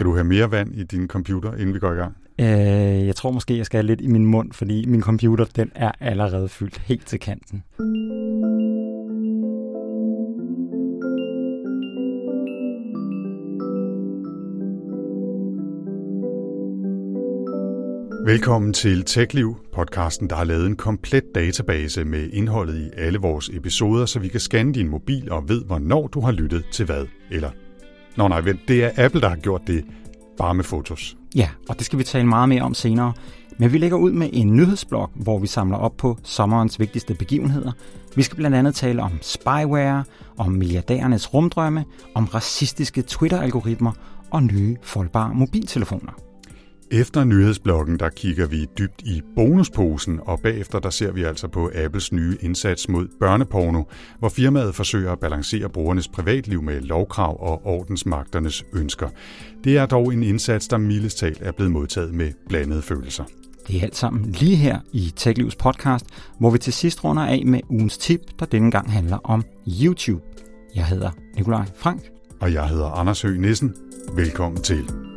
Skal du have mere vand i din computer, inden vi går i gang? Øh, jeg tror måske, jeg skal have lidt i min mund, fordi min computer den er allerede fyldt helt til kanten. Velkommen til TechLiv, podcasten, der har lavet en komplet database med indholdet i alle vores episoder, så vi kan scanne din mobil og ved, hvornår du har lyttet til hvad. Eller, nå nej, vent, det er Apple, der har gjort det, bare med fotos. Ja, og det skal vi tale meget mere om senere. Men vi lægger ud med en nyhedsblog, hvor vi samler op på sommerens vigtigste begivenheder. Vi skal blandt andet tale om spyware, om milliardærernes rumdrømme, om racistiske Twitter-algoritmer og nye foldbare mobiltelefoner. Efter nyhedsblokken, der kigger vi dybt i bonusposen, og bagefter der ser vi altså på Apples nye indsats mod børneporno, hvor firmaet forsøger at balancere brugernes privatliv med lovkrav og ordensmagternes ønsker. Det er dog en indsats, der mildest talt er blevet modtaget med blandede følelser. Det er alt sammen lige her i TechLivs podcast, hvor vi til sidst runder af med ugens tip, der denne gang handler om YouTube. Jeg hedder Nikolaj Frank. Og jeg hedder Anders Høgh Nissen. Velkommen til.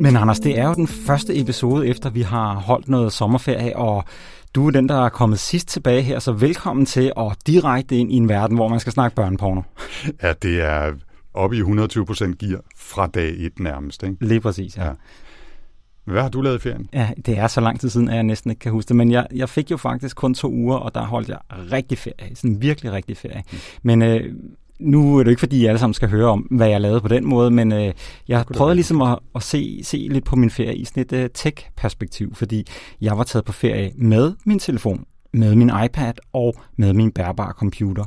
Men Anders, det er jo den første episode, efter vi har holdt noget sommerferie, og du er den, der er kommet sidst tilbage her, så velkommen til og direkte ind i en verden, hvor man skal snakke børneporno. Ja, det er oppe i 120 procent gear fra dag et nærmest. Ikke? Lige præcis, ja. ja. Hvad har du lavet i ferien? Ja, det er så lang tid siden, at jeg næsten ikke kan huske det. Men jeg, jeg fik jo faktisk kun to uger, og der holdt jeg rigtig ferie. Sådan virkelig rigtig ferie. Mm. Men øh, nu er det ikke, fordi I alle sammen skal høre om, hvad jeg lavede på den måde, men øh, jeg prøvede ligesom at, at se, se lidt på min ferie i sådan et uh, tech-perspektiv, fordi jeg var taget på ferie med min telefon, med min iPad og med min bærbare computer.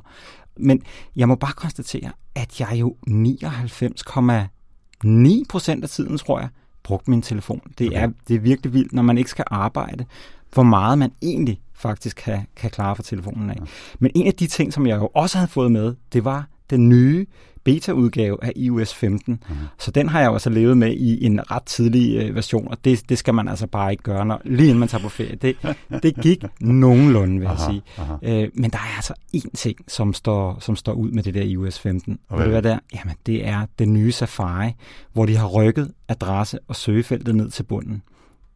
Men jeg må bare konstatere, at jeg jo 99,9 procent af tiden, tror jeg, brugte min telefon. Det, okay. er, det er virkelig vildt, når man ikke skal arbejde, hvor meget man egentlig faktisk kan, kan klare for telefonen af. Ja. Men en af de ting, som jeg jo også havde fået med, det var den nye beta-udgave af iOS 15. Mm. Så den har jeg jo altså levet med i en ret tidlig øh, version, og det, det skal man altså bare ikke gøre, når, lige inden man tager på ferie. Det, det gik nogenlunde, vil jeg aha, sige. Aha. Øh, men der er altså én ting, som står, som står ud med det der iOS 15. Og hvad, hvad det er? Jamen, det er den nye Safari, hvor de har rykket adresse og søgefeltet ned til bunden.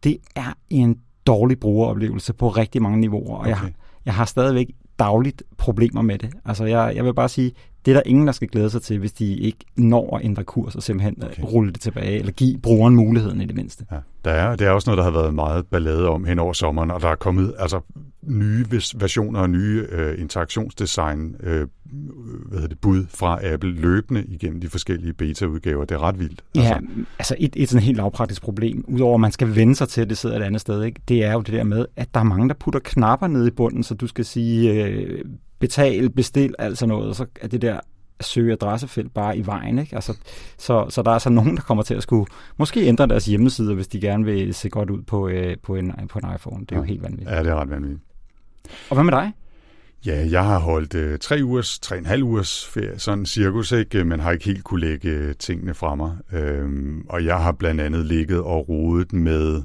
Det er en dårlig brugeroplevelse på rigtig mange niveauer, og okay. jeg, jeg har stadigvæk dagligt problemer med det. Altså jeg, jeg vil bare sige, det er der ingen, der skal glæde sig til, hvis de ikke når at ændre kurs og simpelthen okay. rulle det tilbage, eller give brugeren muligheden i det mindste. Ja, der er, det er også noget, der har været meget ballade om hen over sommeren, og der er kommet altså, nye versioner og nye øh, interaktionsdesign øh, hvad hedder det, bud fra Apple løbende igennem de forskellige beta-udgaver. Det er ret vildt. Altså. Ja, altså et, et sådan helt lavpraktisk problem, udover at man skal vende sig til, at det sidder et andet sted, ikke? det er jo det der med, at der er mange, der putter knapper ned i bunden, så du skal sige øh, betal, bestil, altså noget, og så er det der søge adressefelt bare i vejen. Ikke? Altså, så, så der er altså nogen, der kommer til at skulle måske ændre deres hjemmeside, hvis de gerne vil se godt ud på, øh, på, en, på en iPhone. Det er ja. jo helt vanvittigt. Ja, det er ret vanvittigt. Og hvad med dig? Ja, jeg har holdt øh, tre ugers, tre og en halv ugers ferie, sådan cirkus, ikke? men har ikke helt kunne lægge øh, tingene fra mig. Øhm, og jeg har blandt andet ligget og rodet med,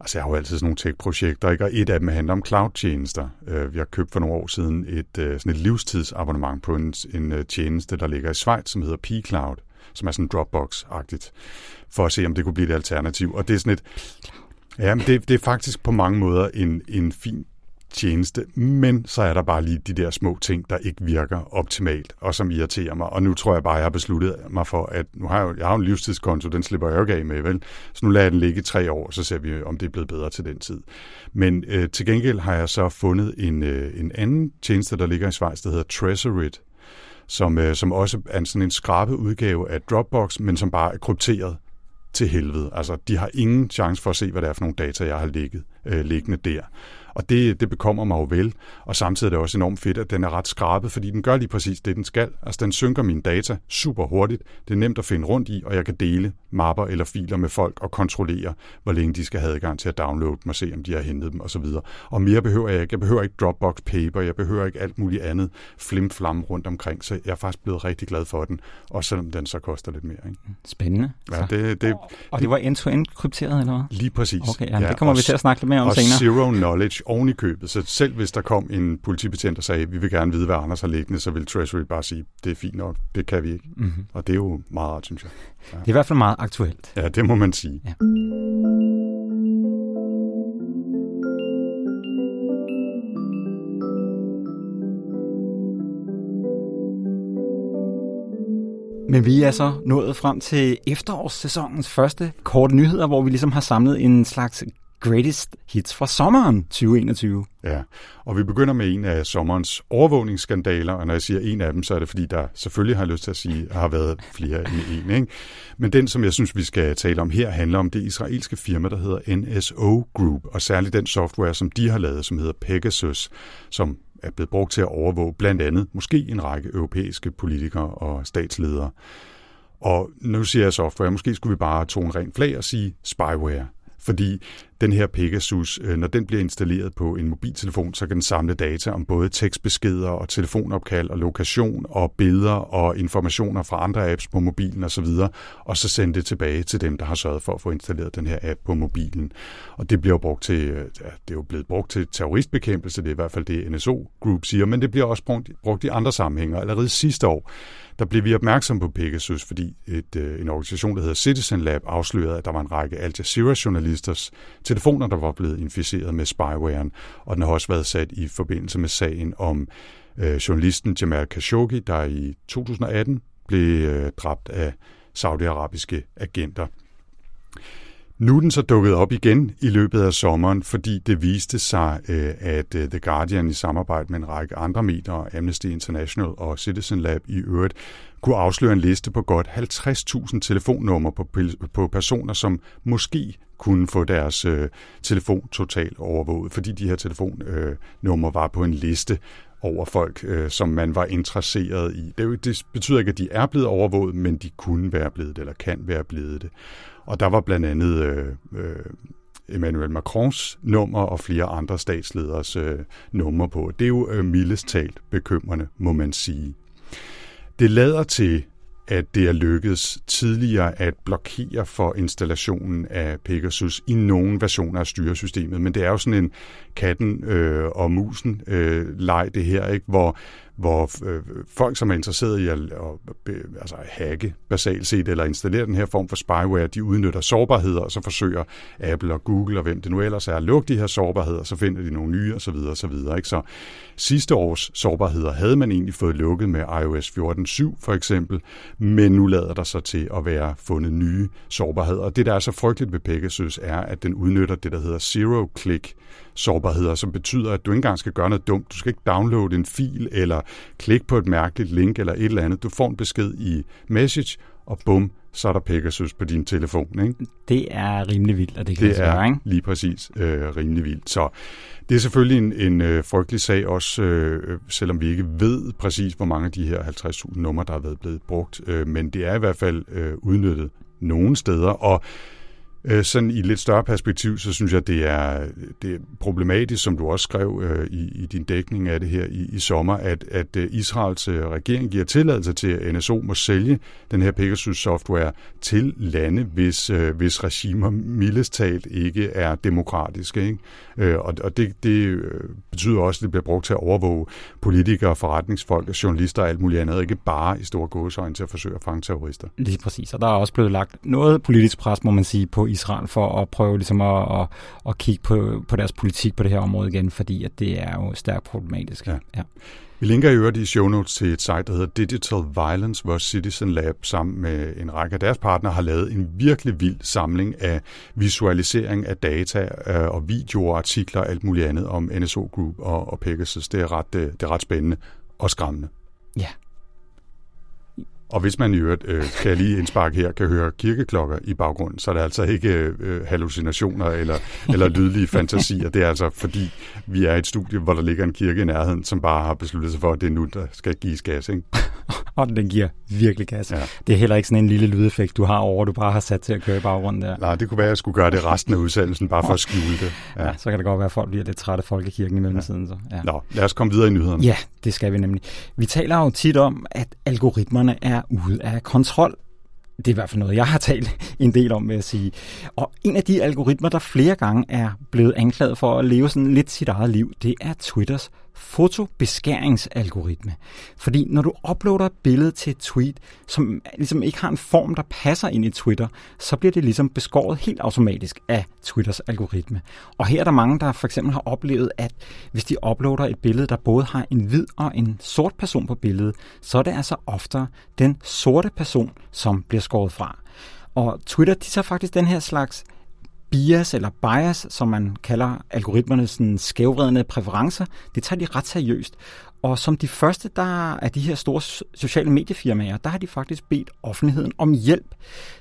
altså jeg har jo altid sådan nogle tech-projekter, ikke? og et af dem handler om cloud-tjenester. Øh, vi har købt for nogle år siden et, øh, sådan et livstidsabonnement på en, en uh, tjeneste, der ligger i Schweiz, som hedder P-Cloud, som er sådan Dropbox-agtigt, for at se, om det kunne blive et alternativ. Og det er sådan et... Ja, men det, det er faktisk på mange måder en, en fin tjeneste, men så er der bare lige de der små ting, der ikke virker optimalt, og som irriterer mig. Og nu tror jeg bare, at jeg har besluttet mig for, at nu har jeg, jo, jeg har en livstidskonto, den slipper jeg jo ikke af med, vel? Så nu lader jeg den ligge i tre år, så ser vi, om det er blevet bedre til den tid. Men øh, til gengæld har jeg så fundet en, øh, en anden tjeneste, der ligger i Schweiz, der hedder Treasurit, som, øh, som også er sådan en skrabet udgave af Dropbox, men som bare er krypteret til helvede. Altså, de har ingen chance for at se, hvad det er for nogle data, jeg har ligget, øh, liggende der. Og det, det bekommer mig jo vel. Og samtidig er det også enormt fedt, at den er ret skrabet, fordi den gør lige præcis det, den skal. Altså den synker mine data super hurtigt. Det er nemt at finde rundt i, og jeg kan dele mapper eller filer med folk og kontrollere, hvor længe de skal have adgang til at downloade dem og se, om de har hentet dem osv. Og mere behøver jeg ikke. Jeg behøver ikke Dropbox Paper, jeg behøver ikke alt muligt andet flimflam rundt omkring, så jeg er faktisk blevet rigtig glad for den, også selvom den så koster lidt mere. Ikke? Spændende. Ja, det, det, og det var end-to-end krypteret, eller hvad? Lige præcis. Okay, ja, ja, det kommer og, vi til at snakke lidt mere om og senere. zero knowledge oven i købet. Så selv hvis der kom en politibetjent og sagde, vi vil gerne vide, hvad Anders har liggende, så vil Treasury bare sige, det er fint nok, det kan vi ikke. Mm-hmm. Og det er jo meget rart, synes jeg. Ja. Det er i hvert fald meget aktuelt. Ja, det må man sige. Ja. Men vi er så nået frem til efterårssæsonens første korte nyheder, hvor vi ligesom har samlet en slags greatest hits fra sommeren 2021. Ja, og vi begynder med en af sommerens overvågningsskandaler, og når jeg siger en af dem, så er det fordi, der selvfølgelig har lyst til at sige, at har været flere end en. Ikke? Men den, som jeg synes, vi skal tale om her, handler om det israelske firma, der hedder NSO Group, og særligt den software, som de har lavet, som hedder Pegasus, som er blevet brugt til at overvåge blandt andet måske en række europæiske politikere og statsledere. Og nu siger jeg software, måske skulle vi bare tone rent flag og sige spyware. Fordi den her Pegasus, øh, når den bliver installeret på en mobiltelefon, så kan den samle data om både tekstbeskeder og telefonopkald og lokation og billeder og informationer fra andre apps på mobilen osv., og så sende det tilbage til dem, der har sørget for at få installeret den her app på mobilen. Og det bliver brugt til, øh, ja, det er jo blevet brugt til terroristbekæmpelse, det er i hvert fald det NSO Group siger, men det bliver også brugt, brugt i andre sammenhænge. Allerede sidste år, der blev vi opmærksom på Pegasus, fordi et, øh, en organisation, der hedder Citizen Lab, afslørede, at der var en række Al Jazeera-journalisters telefoner, der var blevet inficeret med spywaren, og den har også været sat i forbindelse med sagen om øh, journalisten Jamal Khashoggi, der i 2018 blev øh, dræbt af saudiarabiske agenter. Nu er den så dukket op igen i løbet af sommeren, fordi det viste sig, øh, at øh, The Guardian i samarbejde med en række andre medier, Amnesty International og Citizen Lab i øvrigt, kunne afsløre en liste på godt 50.000 telefonnumre på, på personer, som måske kunne få deres øh, telefon totalt overvåget, fordi de her telefonnumre øh, var på en liste over folk, øh, som man var interesseret i. Det, det betyder ikke, at de er blevet overvåget, men de kunne være blevet det, eller kan være blevet det. Og der var blandt andet øh, øh, Emmanuel Macrons nummer og flere andre statsleders øh, nummer på. Det er jo øh, mildest talt bekymrende, må man sige. Det lader til, at det er lykkedes tidligere at blokere for installationen af Pegasus i nogle versioner af styresystemet, men det er jo sådan en katten øh, og musen øh, leg det her, ikke? hvor hvor øh, folk, som er interesseret i at, at altså hacke basalt set, eller installere den her form for spyware, de udnytter sårbarheder, og så forsøger Apple og Google og hvem det nu ellers er at lukke de her sårbarheder, så finder de nogle nye osv. osv. Ikke? Så sidste års sårbarheder havde man egentlig fået lukket med iOS 14.7 for eksempel, men nu lader der sig til at være fundet nye sårbarheder. Og det, der er så frygteligt ved Pegasus, er, at den udnytter det, der hedder zero-click sårbarheder, som betyder, at du ikke engang skal gøre noget dumt. Du skal ikke downloade en fil eller klikke på et mærkeligt link eller et eller andet. Du får en besked i message, og bum, så er der Pegasus på din telefon. Ikke? Det er rimelig vildt, at det kan Det er ikke? lige præcis øh, rimelig vildt. Så det er selvfølgelig en, en øh, frygtelig sag, også øh, selvom vi ikke ved præcis, hvor mange af de her 50.000 numre, der er været blevet brugt. Øh, men det er i hvert fald øh, udnyttet nogle steder, og Øh, sådan i lidt større perspektiv, så synes jeg, det er, det er problematisk, som du også skrev øh, i, i din dækning af det her i, i sommer, at, at øh, Israels øh, regering giver tilladelse til, at NSO må sælge den her Pegasus-software til lande, hvis, øh, hvis regimer mildest talt ikke er demokratiske. Ikke? Øh, og og det, det øh, betyder også, at det bliver brugt til at overvåge politikere, forretningsfolk, journalister og alt muligt andet, ikke bare i store gåsøjne til at forsøge at fange terrorister. Lige præcis, og der er også blevet lagt noget politisk pres, må man sige, på Israel for at prøve ligesom at, at, at kigge på, på deres politik på det her område igen, fordi at det er jo stærkt problematisk. Ja. Ja. Vi linker i øvrigt i show notes til et site, der hedder Digital Violence, hvor Citizen Lab sammen med en række af deres partnere har lavet en virkelig vild samling af visualisering af data øh, og videoer, artikler og alt muligt andet om NSO Group og, og Pegasus. Det er ret, øh, det er ret spændende og skræmmende. Ja, og hvis man i øvrigt, øh, kan jeg lige indsparke her, kan høre kirkeklokker i baggrunden, så er det altså ikke øh, hallucinationer eller, eller lydlige fantasier. Det er altså fordi, vi er i et studie, hvor der ligger en kirke i nærheden, som bare har besluttet sig for, at det er nu, der skal gives gas. Ikke? og den giver virkelig gas. Ja. Det er heller ikke sådan en lille lydeffekt, du har over, du bare har sat til at køre i baggrunden der. Nej, det kunne være, at jeg skulle gøre det resten af udsendelsen, bare for at skjule det. Ja, ja så kan det godt være, at folk bliver lidt trætte af folkekirken i mellemtiden. Så. Ja. Nå, lad os komme videre i nyhederne. Ja, det skal vi nemlig. Vi taler jo tit om, at algoritmerne er ude af kontrol. Det er i hvert fald noget, jeg har talt en del om, vil jeg sige. Og en af de algoritmer, der flere gange er blevet anklaget for at leve sådan lidt sit eget liv, det er Twitters fotobeskæringsalgoritme. Fordi når du uploader et billede til et tweet, som ligesom ikke har en form, der passer ind i Twitter, så bliver det ligesom beskåret helt automatisk af Twitters algoritme. Og her er der mange, der for eksempel har oplevet, at hvis de uploader et billede, der både har en hvid og en sort person på billedet, så er det altså oftere den sorte person, som bliver skåret fra. Og Twitter, de tager faktisk den her slags bias eller bias, som man kalder algoritmernes sådan skævredende præferencer, det tager de ret seriøst. Og som de første der er de her store sociale mediefirmaer, der har de faktisk bedt offentligheden om hjælp.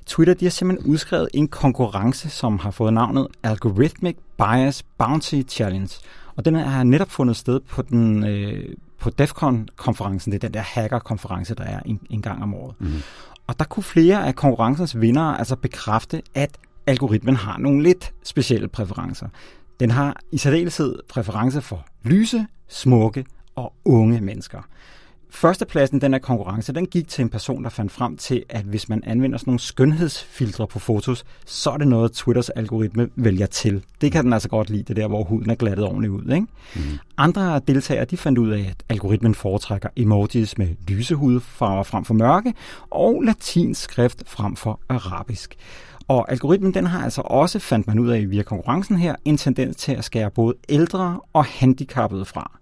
Twitter de har simpelthen udskrevet en konkurrence, som har fået navnet Algorithmic Bias Bounty Challenge. Og den har netop fundet sted på den øh, på DEFCON-konferencen, det er den der hacker-konference, der er en, en gang om året. Mm. Og der kunne flere af konkurrencens vindere altså bekræfte, at algoritmen har nogle lidt specielle præferencer. Den har i særdeleshed præference for lyse, smukke og unge mennesker. Førstepladsen den her konkurrence, den gik til en person, der fandt frem til, at hvis man anvender sådan nogle skønhedsfiltre på fotos, så er det noget, Twitters algoritme vælger til. Det kan den altså godt lide, det der, hvor huden er glattet ordentligt ud. Ikke? Mm. Andre deltagere, de fandt ud af, at algoritmen foretrækker emojis med lysehud frem for mørke, og latinsk skrift frem for arabisk. Og algoritmen den har altså også, fandt man ud af via konkurrencen her, en tendens til at skære både ældre og handicappede fra.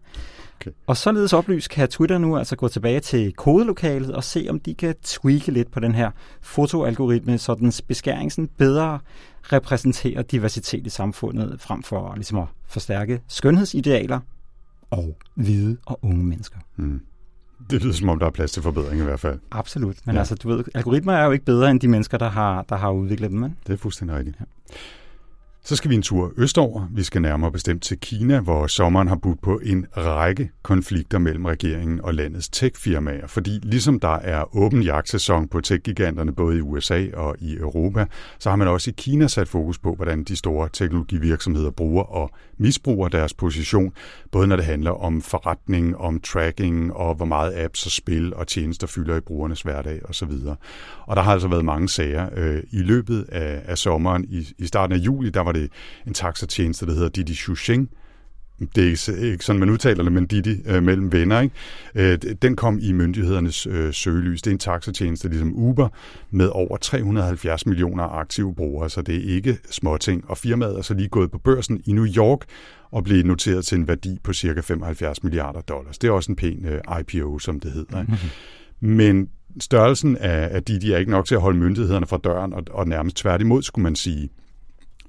Okay. Og således oplyst kan Twitter nu altså gå tilbage til kodelokalet og se, om de kan tweake lidt på den her fotoalgoritme, så den beskæringsen bedre repræsenterer diversitet i samfundet, frem for ligesom at forstærke skønhedsidealer og hvide og unge mennesker. Mm. Det lyder som om, der er plads til forbedring i hvert fald. Absolut. Men ja. altså, du ved, algoritmer er jo ikke bedre end de mennesker, der har, der har udviklet dem. Men? Det er fuldstændig rigtigt. Ja. Så skal vi en tur østover. Vi skal nærmere bestemt til Kina, hvor sommeren har budt på en række konflikter mellem regeringen og landets techfirmaer. Fordi ligesom der er åben jagtsæson på techgiganterne både i USA og i Europa, så har man også i Kina sat fokus på, hvordan de store teknologivirksomheder bruger og misbruger deres position, både når det handler om forretning, om tracking og hvor meget apps og spil og tjenester fylder i brugernes hverdag osv. Og der har altså været mange sager. Øh, I løbet af, af sommeren, i, i starten af juli, der var det en taxatjeneste, der hedder Didi Xuxing, det er ikke sådan, man udtaler det, men Didi øh, mellem venner, ikke? Øh, den kom i myndighedernes øh, søgelys. Det er en taxatjeneste ligesom Uber med over 370 millioner aktive brugere, så det er ikke småting. Og firmaet er så lige gået på børsen i New York og blev noteret til en værdi på cirka 75 milliarder dollars. Det er også en pæn øh, IPO, som det hedder. Ikke? Mm-hmm. Men størrelsen af, af Didi er ikke nok til at holde myndighederne fra døren, og, og nærmest tværtimod, skulle man sige.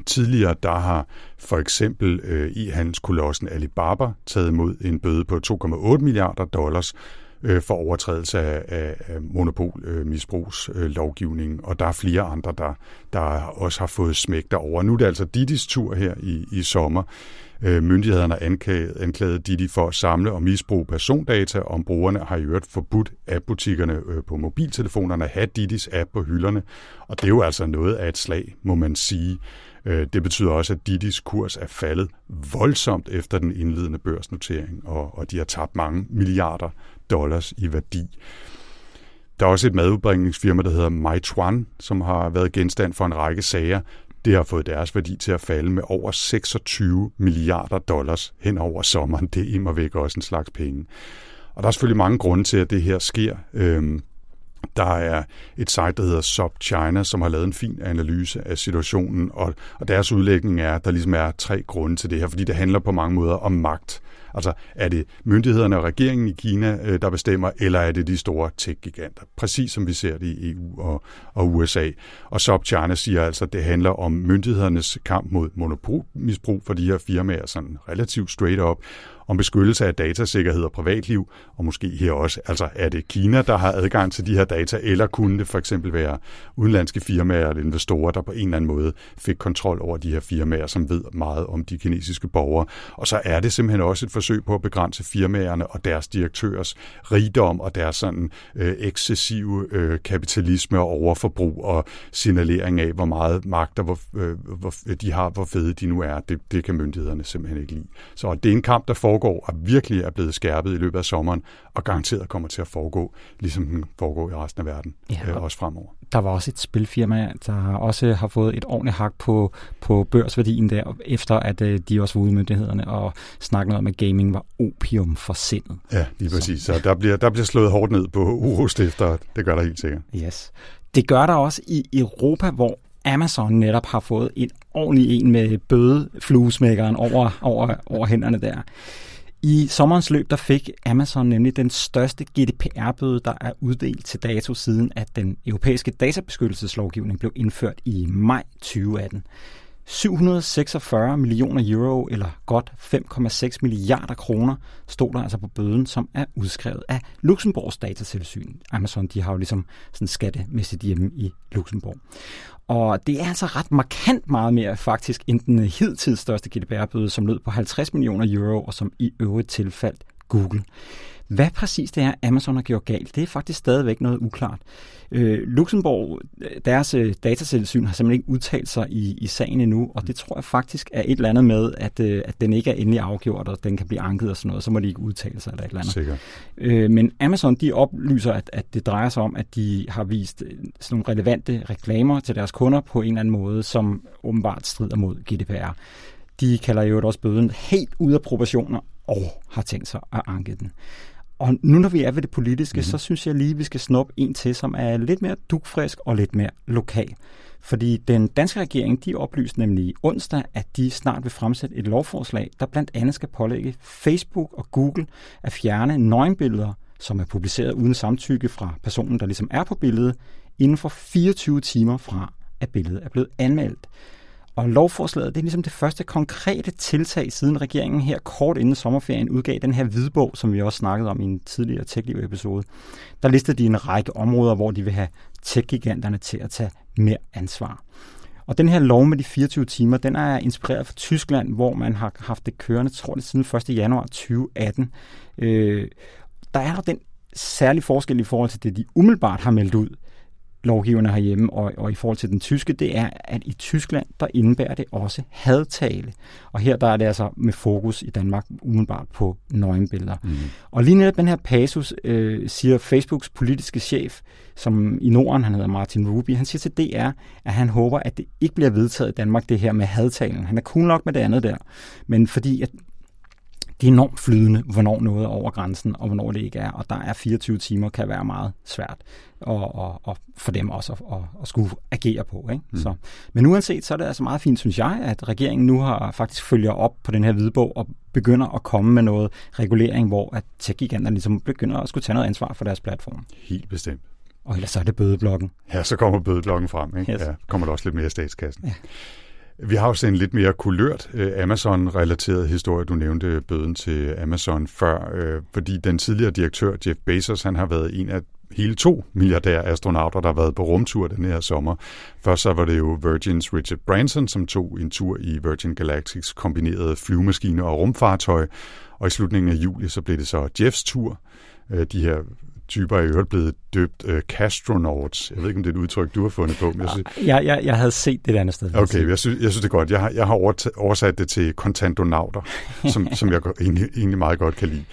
Tidligere der har for eksempel øh, e-handelskolossen Alibaba taget imod en bøde på 2,8 milliarder dollars øh, for overtrædelse af, af, af monopolmisbrugslovgivningen, øh, øh og der er flere andre, der, der også har fået smæk derover. Nu er det altså Didis tur her i, i sommer. Øh, myndighederne har anklaget, anklaget Didi for at samle og misbruge persondata om brugerne, har i øvrigt forbudt appbutikkerne øh, på mobiltelefonerne at have Didis app på hylderne, og det er jo altså noget af et slag, må man sige. Øh, det betyder også, at Didis kurs er faldet voldsomt efter den indledende børsnotering, og, og de har tabt mange milliarder dollars i værdi. Der er også et madudbringningsfirma, der hedder Meituan, som har været genstand for en række sager. Det har fået deres værdi til at falde med over 26 milliarder dollars hen over sommeren. Det er imod væk også en slags penge. Og der er selvfølgelig mange grunde til, at det her sker. Øhm, der er et site, der hedder SubChina, som har lavet en fin analyse af situationen, og, og deres udlægning er, at der ligesom er tre grunde til det her, fordi det handler på mange måder om magt. Altså, er det myndighederne og regeringen i Kina, øh, der bestemmer, eller er det de store tech-giganter? Præcis som vi ser det i EU og, og USA. Og SubChina siger altså, at det handler om myndighedernes kamp mod monopolmisbrug for de her firmaer, sådan relativt straight up, om beskyttelse af datasikkerhed og privatliv, og måske her også, altså er det Kina, der har adgang til de her data, eller kunne det for eksempel være udenlandske firmaer eller investorer, der på en eller anden måde fik kontrol over de her firmaer, som ved meget om de kinesiske borgere. Og så er det simpelthen også et forsøg på at begrænse firmaerne og deres direktørers rigdom og deres sådan øh, excessive øh, kapitalisme og overforbrug og signalering af, hvor meget magt og hvor, øh, hvor de har, hvor fede de nu er. Det, det kan myndighederne simpelthen ikke lide. Så det er en kamp, der foregår foregår og virkelig er blevet skærpet i løbet af sommeren, og garanteret kommer til at foregå, ligesom den foregår i resten af verden, ja, øh, også fremover. Der var også et spilfirma, der også har fået et ordentligt hak på, på børsværdien der, efter at øh, de også var ude myndighederne og snakkede om, at gaming var opium for sindet. Ja, lige præcis. Så, så der, bliver, der bliver slået hårdt ned på urostifter, det gør der helt sikkert. Yes. Det gør der også i Europa, hvor Amazon netop har fået et ordentligt en med bødefluesmækkeren over, over, over hænderne der. I sommerens løb der fik Amazon nemlig den største GDPR-bøde, der er uddelt til dato siden, at den europæiske databeskyttelseslovgivning blev indført i maj 2018. 746 millioner euro, eller godt 5,6 milliarder kroner, stod der altså på bøden, som er udskrevet af Luxembourgs datatilsyn. Amazon de har jo ligesom sådan skattemæssigt hjemme i Luxembourg. Og det er altså ret markant meget mere faktisk end den hidtil største GDPR-bøde, som lød på 50 millioner euro, og som i øvrigt tilfaldt Google. Hvad præcis det er, Amazon har gjort galt, det er faktisk stadigvæk noget uklart. Øh, Luxembourg, deres øh, datatilsyn har simpelthen ikke udtalt sig i, i sagen endnu, og det tror jeg faktisk er et eller andet med, at, øh, at den ikke er endelig afgjort, og den kan blive anket og sådan noget, så må de ikke udtale sig eller et eller andet. Sikkert. Øh, men Amazon, de oplyser, at, at det drejer sig om, at de har vist øh, sådan nogle relevante reklamer til deres kunder på en eller anden måde, som åbenbart strider mod GDPR. De kalder jo også bøden helt ud af proportioner og har tænkt sig at anke den. Og nu når vi er ved det politiske, mm-hmm. så synes jeg lige, vi skal snuppe en til, som er lidt mere dugfrisk og lidt mere lokal. Fordi den danske regering, de oplyste nemlig onsdag, at de snart vil fremsætte et lovforslag, der blandt andet skal pålægge Facebook og Google at fjerne nøgenbilleder, som er publiceret uden samtykke fra personen, der ligesom er på billedet, inden for 24 timer fra, at billedet er blevet anmeldt. Og lovforslaget det er ligesom det første konkrete tiltag, siden regeringen her kort inden sommerferien udgav den her hvidbog, som vi også snakkede om i en tidligere TechLiv-episode. Der listede de en række områder, hvor de vil have tech-giganterne til at tage mere ansvar. Og den her lov med de 24 timer, den er inspireret fra Tyskland, hvor man har haft det kørende, tror jeg, siden 1. januar 2018. Øh, der er der den særlige forskel i forhold til det, de umiddelbart har meldt ud lovgiverne herhjemme og, og i forhold til den tyske, det er, at i Tyskland, der indebærer det også hadtale. Og her der er det altså med fokus i Danmark umiddelbart på nøgenbilleder. Mm. Og lige netop den her passus øh, siger Facebooks politiske chef, som i Norden, han hedder Martin Ruby, han siger til DR, at han håber, at det ikke bliver vedtaget i Danmark, det her med hadtalen. Han er cool nok med det andet der, men fordi at det er enormt flydende, hvornår noget er over grænsen, og hvornår det ikke er. Og der er 24 timer, kan være meget svært og, og, og for dem også at, at, at skulle agere på. Ikke? Mm. Så, men uanset, så er det altså meget fint, synes jeg, at regeringen nu har faktisk følger op på den her hvidbog og begynder at komme med noget regulering, hvor at tech-giganterne ligesom begynder at skulle tage noget ansvar for deres platform. Helt bestemt. Og ellers så er det bødeblokken. Ja, så kommer bødeblokken frem. Ikke? Yes. Ja, kommer der også lidt mere i statskassen. Ja. Vi har også en lidt mere kulørt øh, Amazon-relateret historie. Du nævnte bøden til Amazon før, øh, fordi den tidligere direktør Jeff Bezos, han har været en af hele to milliardær-astronauter, der har været på rumtur den her sommer. Først så var det jo Virgins Richard Branson, som tog en tur i Virgin Galactics kombinerede flyvemaskine og rumfartøj, og i slutningen af juli så blev det så Jeffs tur. Øh, de her typer er i øvrigt blevet døbt uh, castronauts. Jeg ved ikke, om det er et udtryk, du har fundet på. Men jeg, synes... jeg, jeg, jeg havde set det et andet sted. Okay, jeg synes, jeg synes det er godt. Jeg har, jeg har oversat det til kontandonauter, som, som jeg egentlig, egentlig meget godt kan lide.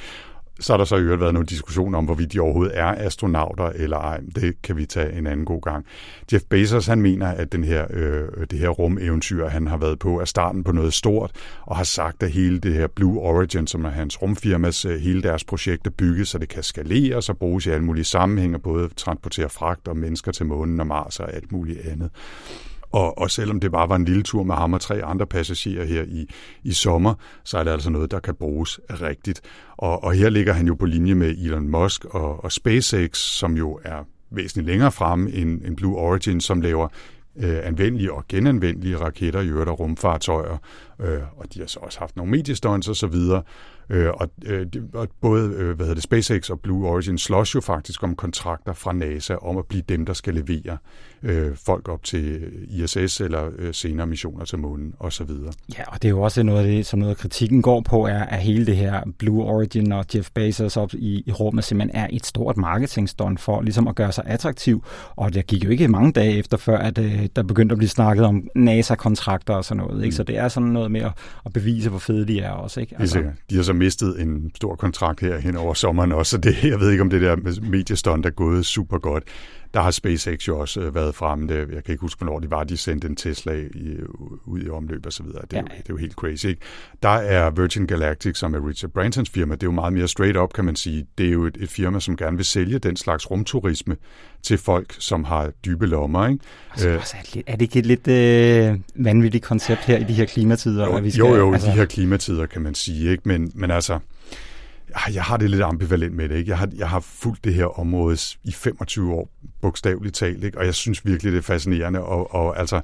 Så har der så i øvrigt været nogle diskussioner om, hvorvidt de overhovedet er astronauter eller ej. Det kan vi tage en anden god gang. Jeff Bezos, han mener, at den her, øh, det her rumeventyr, han har været på, er starten på noget stort, og har sagt, at hele det her Blue Origin, som er hans rumfirmas, øh, hele deres projekt er bygget, så det kan skalere og bruges i alle mulige sammenhænge, både transportere fragt og mennesker til månen og Mars og alt muligt andet. Og, og selvom det bare var en lille tur med ham og tre andre passagerer her i, i sommer, så er det altså noget, der kan bruges rigtigt. Og, og her ligger han jo på linje med Elon Musk og, og SpaceX, som jo er væsentligt længere fremme end, end Blue Origin, som laver øh, anvendelige og genanvendelige raketter i øvrigt og rumfartøjer. Øh, og de har så også haft nogle mediestunts og så videre. Øh, og, øh, og både øh, hvad hedder det, SpaceX og Blue Origin slås jo faktisk om kontrakter fra NASA om at blive dem, der skal levere øh, folk op til ISS eller øh, senere missioner til månen osv. Ja, og det er jo også noget af det, som noget af kritikken går på, er, at hele det her Blue Origin og Jeff Bezos op i, i rummet simpelthen er et stort marketingstånd for ligesom at gøre sig attraktiv. Og der gik jo ikke mange dage efter, før at øh, der begyndte at blive snakket om NASA-kontrakter og sådan noget. Ikke? Mm. Så det er sådan noget med at, at bevise, hvor fede de er også. Ikke? Altså, det De har mistet en stor kontrakt her hen over sommeren også, så det, jeg ved ikke, om det der mediestund er gået super godt der har SpaceX jo også øh, været fremme. Det, jeg kan ikke huske, hvornår de var, de sendte en Tesla i, ud i omløb og så videre. Det, er ja. jo, det er jo helt crazy. Ikke? Der er Virgin Galactic, som er Richard Bransons firma, det er jo meget mere straight up, kan man sige. Det er jo et, et firma, som gerne vil sælge den slags rumturisme til folk, som har dybe lommer. Ikke? Altså, øh, er, det, er det ikke et lidt øh, vanvittigt koncept her i de her klimatider? Jo, vi skal, jo, jo altså... i de her klimatider, kan man sige. Ikke? Men, men altså, Ah, jeg har det lidt ambivalent med det. Ikke? Jeg, har, jeg har fulgt det her område i 25 år, bogstaveligt talt, ikke? og jeg synes virkelig, det er fascinerende. Og, og altså,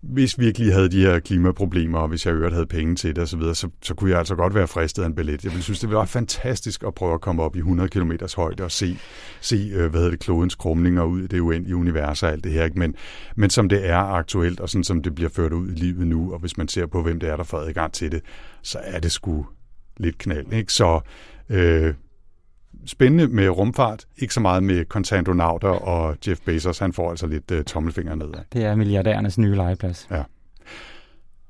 hvis vi virkelig havde de her klimaproblemer, og hvis jeg øvrigt havde penge til det osv., så, så, så kunne jeg altså godt være fristet af en billet. Jeg ville synes, det var fantastisk at prøve at komme op i 100 km højde og se, se øh, hvad hedder det, klodens krumninger ud i det uendelige univers og alt det her. Ikke? Men, men som det er aktuelt, og sådan som det bliver ført ud i livet nu, og hvis man ser på, hvem det er, der får adgang til det, så er det sgu lidt knald. Ikke? Så Øh, spændende med rumfart, ikke så meget med kontantronauter, og Jeff Bezos, han får altså lidt uh, tommelfinger nedad. Det er milliardærernes nye legeplads. Ja.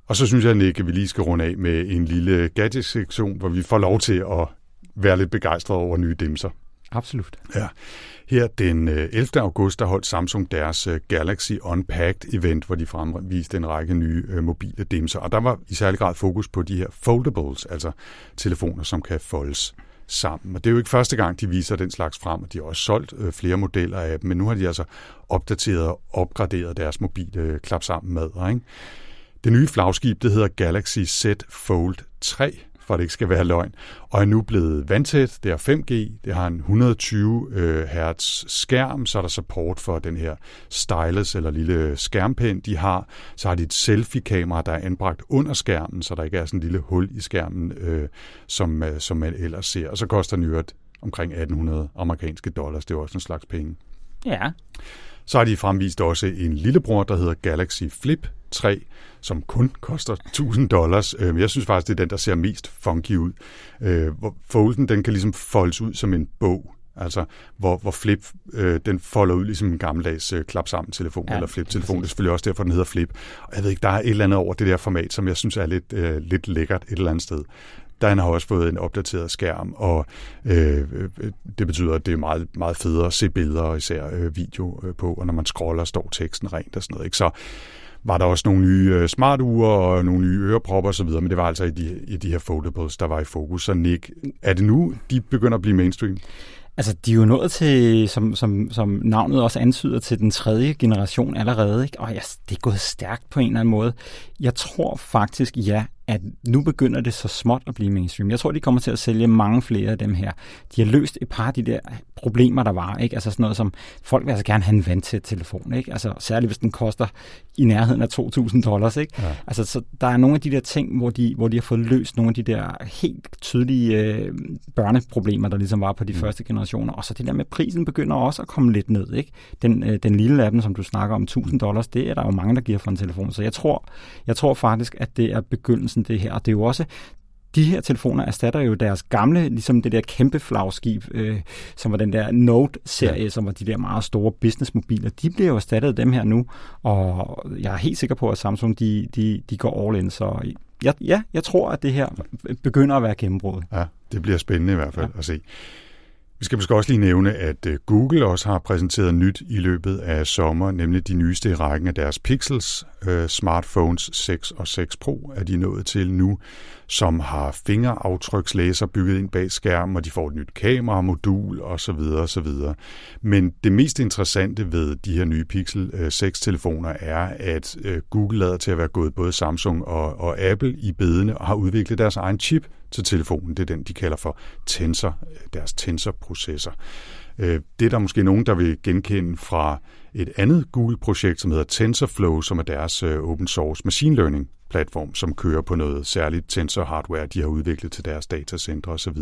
Og så synes jeg, Nick, at vi lige skal runde af med en lille gadget-sektion, hvor vi får lov til at være lidt begejstrede over nye dimser. Absolut. Ja. Her den 11. Øh, august, der holdt Samsung deres øh, Galaxy Unpacked event, hvor de fremviste en række nye øh, mobile dimser. Og der var i særlig grad fokus på de her foldables, altså telefoner, som kan foldes sammen. Og det er jo ikke første gang, de viser den slags frem, og de har også solgt øh, flere modeller af dem, men nu har de altså opdateret og opgraderet deres mobile øh, klap sammen med. Ikke? Det nye flagskib, det hedder Galaxy Z Fold 3, for at det ikke skal være løgn, og er nu blevet vandtæt. Det er 5G, det har en 120 øh, Hz skærm, så er der support for den her stylus eller lille skærmpind, de har. Så har de et selfie-kamera, der er anbragt under skærmen, så der ikke er sådan en lille hul i skærmen, øh, som, øh, som man ellers ser. Og så koster den jo omkring 1800 amerikanske dollars. Det er også en slags penge. Ja. Så har de fremvist også en lillebror, der hedder Galaxy Flip 3, som kun koster 1000 dollars. Øh, jeg synes faktisk, det er den, der ser mest funky ud. Øh, folden, den kan ligesom foldes ud som en bog. Altså, hvor, hvor Flip, øh, den folder ud ligesom en gammeldags øh, klap sammen telefon, ja, eller flip-telefon. Det er selvfølgelig også derfor, den hedder Flip. Og jeg ved ikke, der er et eller andet over det der format, som jeg synes er lidt, øh, lidt lækkert et eller andet sted. Den har også fået en opdateret skærm, og øh, det betyder, at det er meget, meget federe at se billeder, og især øh, video øh, på, og når man scroller, står teksten rent og sådan noget. Ikke? Så var der også nogle nye øh, smarture og nogle nye ørepropper osv., men det var altså i de, i de her foldables, der var i fokus. Så Nick, er det nu, de begynder at blive mainstream? Altså, de er jo nået til, som, som, som navnet også antyder, til den tredje generation allerede, ikke? og ja, det er gået stærkt på en eller anden måde. Jeg tror faktisk, ja, at nu begynder det så småt at blive mainstream. Jeg tror, de kommer til at sælge mange flere af dem her. De har løst et par af de der problemer, der var. Ikke? Altså sådan noget som, folk vil altså gerne have en vandtæt telefon. Ikke? Altså, særligt hvis den koster i nærheden af 2.000 dollars. Ikke? Ja. Altså, så der er nogle af de der ting, hvor de, hvor de har fået løst nogle af de der helt tydelige øh, børneproblemer, der ligesom var på de mm. første generationer. Og så det der med, prisen begynder også at komme lidt ned. Ikke? Den, øh, den lille af dem, som du snakker om, 1.000 dollars, det er der jo mange, der giver for en telefon. Så jeg tror, jeg tror faktisk, at det er begyndelsen det her. Og det er jo også, de her telefoner erstatter jo deres gamle, ligesom det der kæmpe flagskib, øh, som var den der Note-serie, ja. som var de der meget store businessmobiler. De bliver jo erstattet dem her nu, og jeg er helt sikker på, at Samsung de, de, de går all in. Så ja, ja, jeg tror, at det her begynder at være gennembrud. Ja, det bliver spændende i hvert fald ja. at se. Vi skal måske også lige nævne, at øh, Google også har præsenteret nyt i løbet af sommer, nemlig de nyeste i rækken af deres Pixels. Øh, smartphones 6 og 6 Pro er de nået til nu, som har fingeraftrykslæser bygget ind bag skærmen, og de får et nyt kamera, modul osv. osv. Men det mest interessante ved de her nye Pixel øh, 6-telefoner er, at Google lader til at være gået både Samsung og, og Apple i bedene og har udviklet deres egen chip til telefonen. Det er den, de kalder for Tensor, øh, deres tensorprocessor. Øh, det er der måske nogen, der vil genkende fra et andet Google-projekt, som hedder TensorFlow, som er deres øh, open source machine learning platform, som kører på noget særligt tensor hardware, de har udviklet til deres datacenter osv.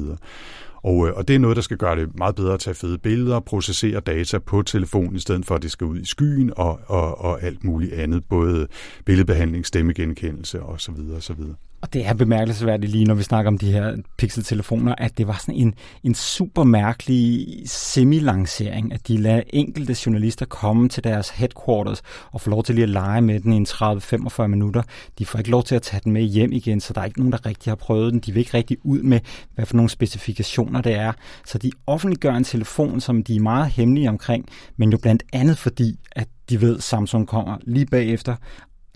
Og, øh, og det er noget, der skal gøre det meget bedre at tage fede billeder, processere data på telefonen, i stedet for at det skal ud i skyen og, og, og alt muligt andet, både billedbehandling, stemmegenkendelse osv. osv. Og det er bemærkelsesværdigt lige, når vi snakker om de her pixeltelefoner, at det var sådan en, en super mærkelig semi-lancering, at de lader enkelte journalister komme til deres headquarters og få lov til lige at lege med den i en 30-45 minutter. De får ikke lov til at tage den med hjem igen, så der er ikke nogen, der rigtig har prøvet den. De vil ikke rigtig ud med, hvad for nogle specifikationer det er. Så de offentliggør en telefon, som de er meget hemmelige omkring, men jo blandt andet fordi, at de ved, at Samsung kommer lige bagefter,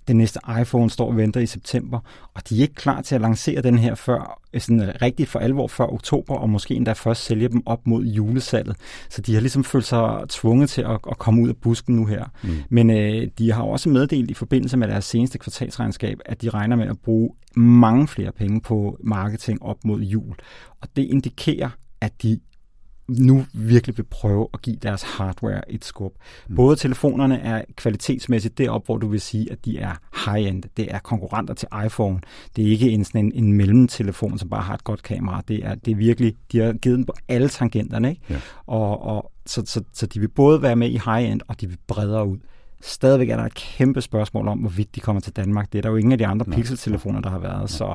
den næste iPhone står og venter i september, og de er ikke klar til at lancere den her før, sådan øh, rigtig for alvor før oktober, og måske endda først sælge dem op mod julesalget. Så de har ligesom følt sig tvunget til at, at komme ud af busken nu her. Mm. Men øh, de har også meddelt i forbindelse med deres seneste kvartalsregnskab, at de regner med at bruge mange flere penge på marketing op mod jul. Og det indikerer, at de nu virkelig vil prøve at give deres hardware et skub. Mm. Både telefonerne er kvalitetsmæssigt derop, hvor du vil sige, at de er high-end. Det er konkurrenter til iPhone. Det er ikke en, sådan en, en mellemtelefon, som bare har et godt kamera. Det er, det er virkelig, de har givet dem på alle tangenterne. Ikke? Ja. Og, og, så, så, så de vil både være med i high-end, og de vil bredere ud. Stadigvæk er der et kæmpe spørgsmål om, hvorvidt de kommer til Danmark. Det er der jo ingen af de andre Pixel-telefoner, der har været. Så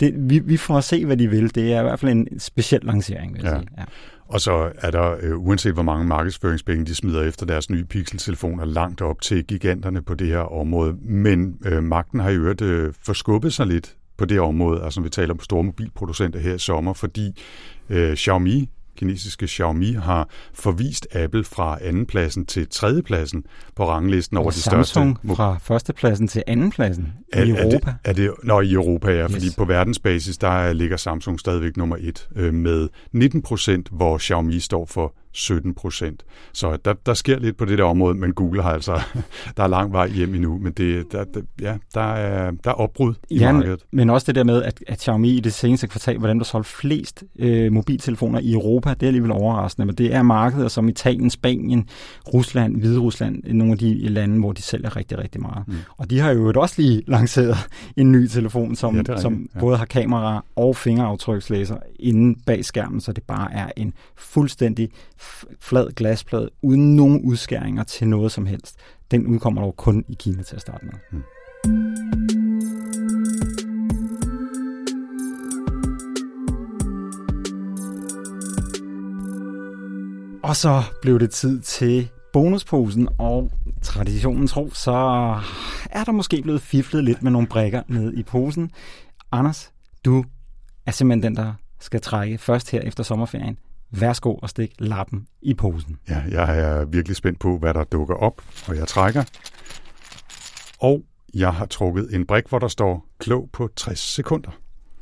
det, vi, vi får at se, hvad de vil. Det er i hvert fald en speciel lancering, vil jeg ja. sige. Ja. Og så er der, øh, uanset hvor mange markedsføringspenge de smider efter deres nye Pixel-telefoner, langt op til giganterne på det her område. Men øh, magten har i øvrigt øh, forskubbet sig lidt på det område, altså vi taler om store mobilproducenter her i sommer, fordi øh, Xiaomi kinesiske Xiaomi har forvist Apple fra andenpladsen til tredjepladsen på ranglisten over de Samsung største... Samsung fra førstepladsen til andenpladsen er, i Europa. Er det, er det, nå, i Europa, ja, yes. fordi på verdensbasis, der ligger Samsung stadigvæk nummer et øh, med 19 procent, hvor Xiaomi står for 17 procent. Så der, der sker lidt på det der område, men Google har altså, der er lang vej hjem endnu, men det, der, der, ja, der, er, der er opbrud i ja, markedet. Men også det der med, at, at Xiaomi i det seneste kvartal, hvordan der solgt flest øh, mobiltelefoner i Europa, det er alligevel overraskende, men det er markeder som Italien, Spanien, Rusland, Hvide Rusland, nogle af de lande, hvor de sælger rigtig, rigtig meget. Mm. Og de har jo også lige lanceret en ny telefon, som, ja, som ja. både har kamera og fingeraftrykslæser inde bag skærmen, så det bare er en fuldstændig flad glasplade uden nogen udskæringer til noget som helst. Den udkommer dog kun i Kina til at starte med. Mm. Og så blev det tid til bonusposen, og traditionen tro, så er der måske blevet fiflet lidt med nogle brækker ned i posen. Anders, du er simpelthen den, der skal trække først her efter sommerferien. Værsgo og stik lappen i posen. Ja, jeg er virkelig spændt på, hvad der dukker op, og jeg trækker. Og jeg har trukket en brik, hvor der står klog på 60 sekunder.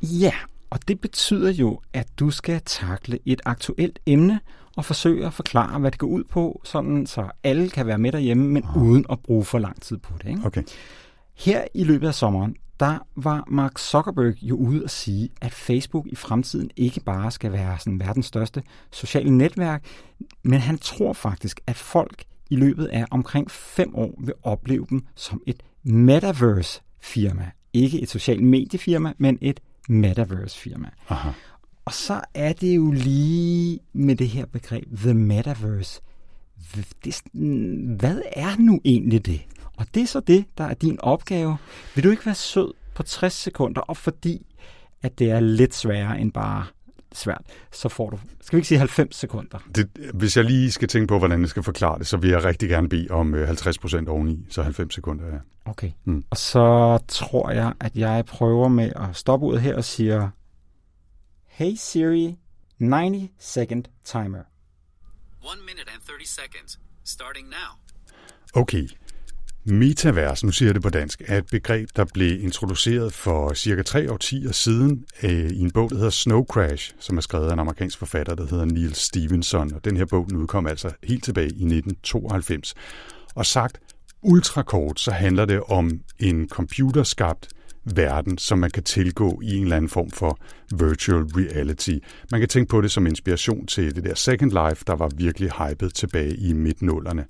Ja, og det betyder jo, at du skal takle et aktuelt emne og forsøge at forklare, hvad det går ud på, sådan så alle kan være med derhjemme, men oh. uden at bruge for lang tid på det. Ikke? Okay. Her i løbet af sommeren, der var Mark Zuckerberg jo ude at sige, at Facebook i fremtiden ikke bare skal være sådan verdens største sociale netværk, men han tror faktisk, at folk i løbet af omkring fem år vil opleve dem som et metaverse-firma. Ikke et socialt mediefirma, men et metaverse-firma. Aha. Og så er det jo lige med det her begreb, the metaverse. Det, hvad er nu egentlig det? Og det er så det, der er din opgave. Vil du ikke være sød på 60 sekunder, og fordi at det er lidt sværere end bare svært, så får du, skal vi ikke sige 90 sekunder? Det, hvis jeg lige skal tænke på, hvordan jeg skal forklare det, så vil jeg rigtig gerne bede om 50 øh, procent oveni, så 90 sekunder, ja. Okay. Mm. Og så tror jeg, at jeg prøver med at stoppe ud her og siger, Hey Siri, 90 second timer. 1 minute and 30 seconds, starting now. Okay, Metavers, nu siger jeg det på dansk, er et begreb, der blev introduceret for cirka tre årtier siden øh, i en bog, der hedder Snow Crash, som er skrevet af en amerikansk forfatter, der hedder Neil Stevenson. Og den her bog den udkom altså helt tilbage i 1992. Og sagt ultrakort, så handler det om en computerskabt verden, som man kan tilgå i en eller anden form for virtual reality. Man kan tænke på det som inspiration til det der Second Life, der var virkelig hypet tilbage i midtnullerne.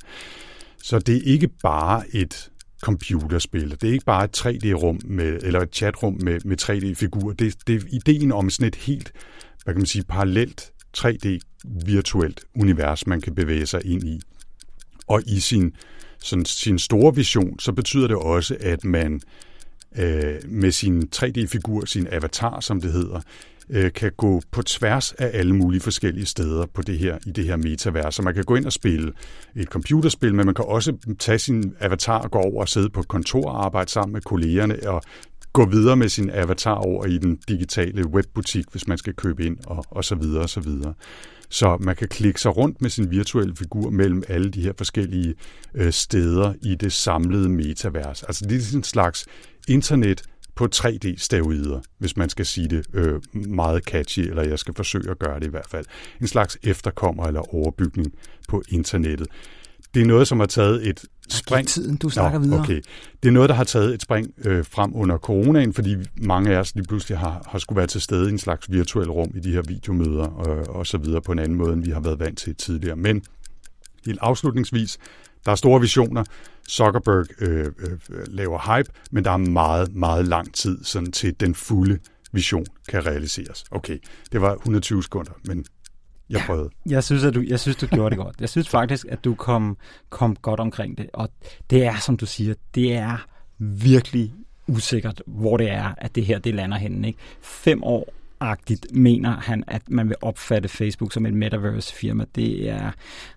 Så det er ikke bare et computerspil. Det er ikke bare et 3D-rum med, eller et chatrum med, med 3D-figurer. Det, det er ideen om sådan et helt, hvad kan man sige, parallelt 3D virtuelt univers, man kan bevæge sig ind i. Og i sin, sådan, sin store vision, så betyder det også, at man øh, med sin 3D-figur, sin avatar, som det hedder, øh, kan gå på tværs af alle mulige forskellige steder på det her, i det her metavers. Så man kan gå ind og spille et computerspil, men man kan også tage sin avatar og gå over og sidde på et kontor og arbejde sammen med kollegerne og gå videre med sin avatar over i den digitale webbutik, hvis man skal købe ind og, og så videre og så videre. Så man kan klikke sig rundt med sin virtuelle figur mellem alle de her forskellige øh, steder i det samlede metavers. Altså det er sådan en slags internet på 3D-steroider, hvis man skal sige det øh, meget catchy, eller jeg skal forsøge at gøre det i hvert fald. En slags efterkommer eller overbygning på internettet. Det er noget, som har taget et spring. tiden, du snakker Nå, videre. Okay. Det er noget, der har taget et spring øh, frem under coronaen, fordi mange af os lige pludselig har, har skulle være til stede i en slags virtuel rum i de her videomøder og, og så videre på en anden måde, end vi har været vant til tidligere. Men helt afslutningsvis, der er store visioner. Zuckerberg øh, øh, laver hype, men der er meget, meget lang tid sådan til den fulde vision kan realiseres. Okay, det var 120 sekunder, men jeg prøvede. Jeg synes, at du, jeg synes, du gjorde det godt. Jeg synes faktisk, at du kom, kom godt omkring det. Og det er, som du siger, det er virkelig usikkert, hvor det er, at det her det lander henne. Ikke? Fem år agtigt mener han, at man vil opfatte Facebook som et metaverse-firma. Det er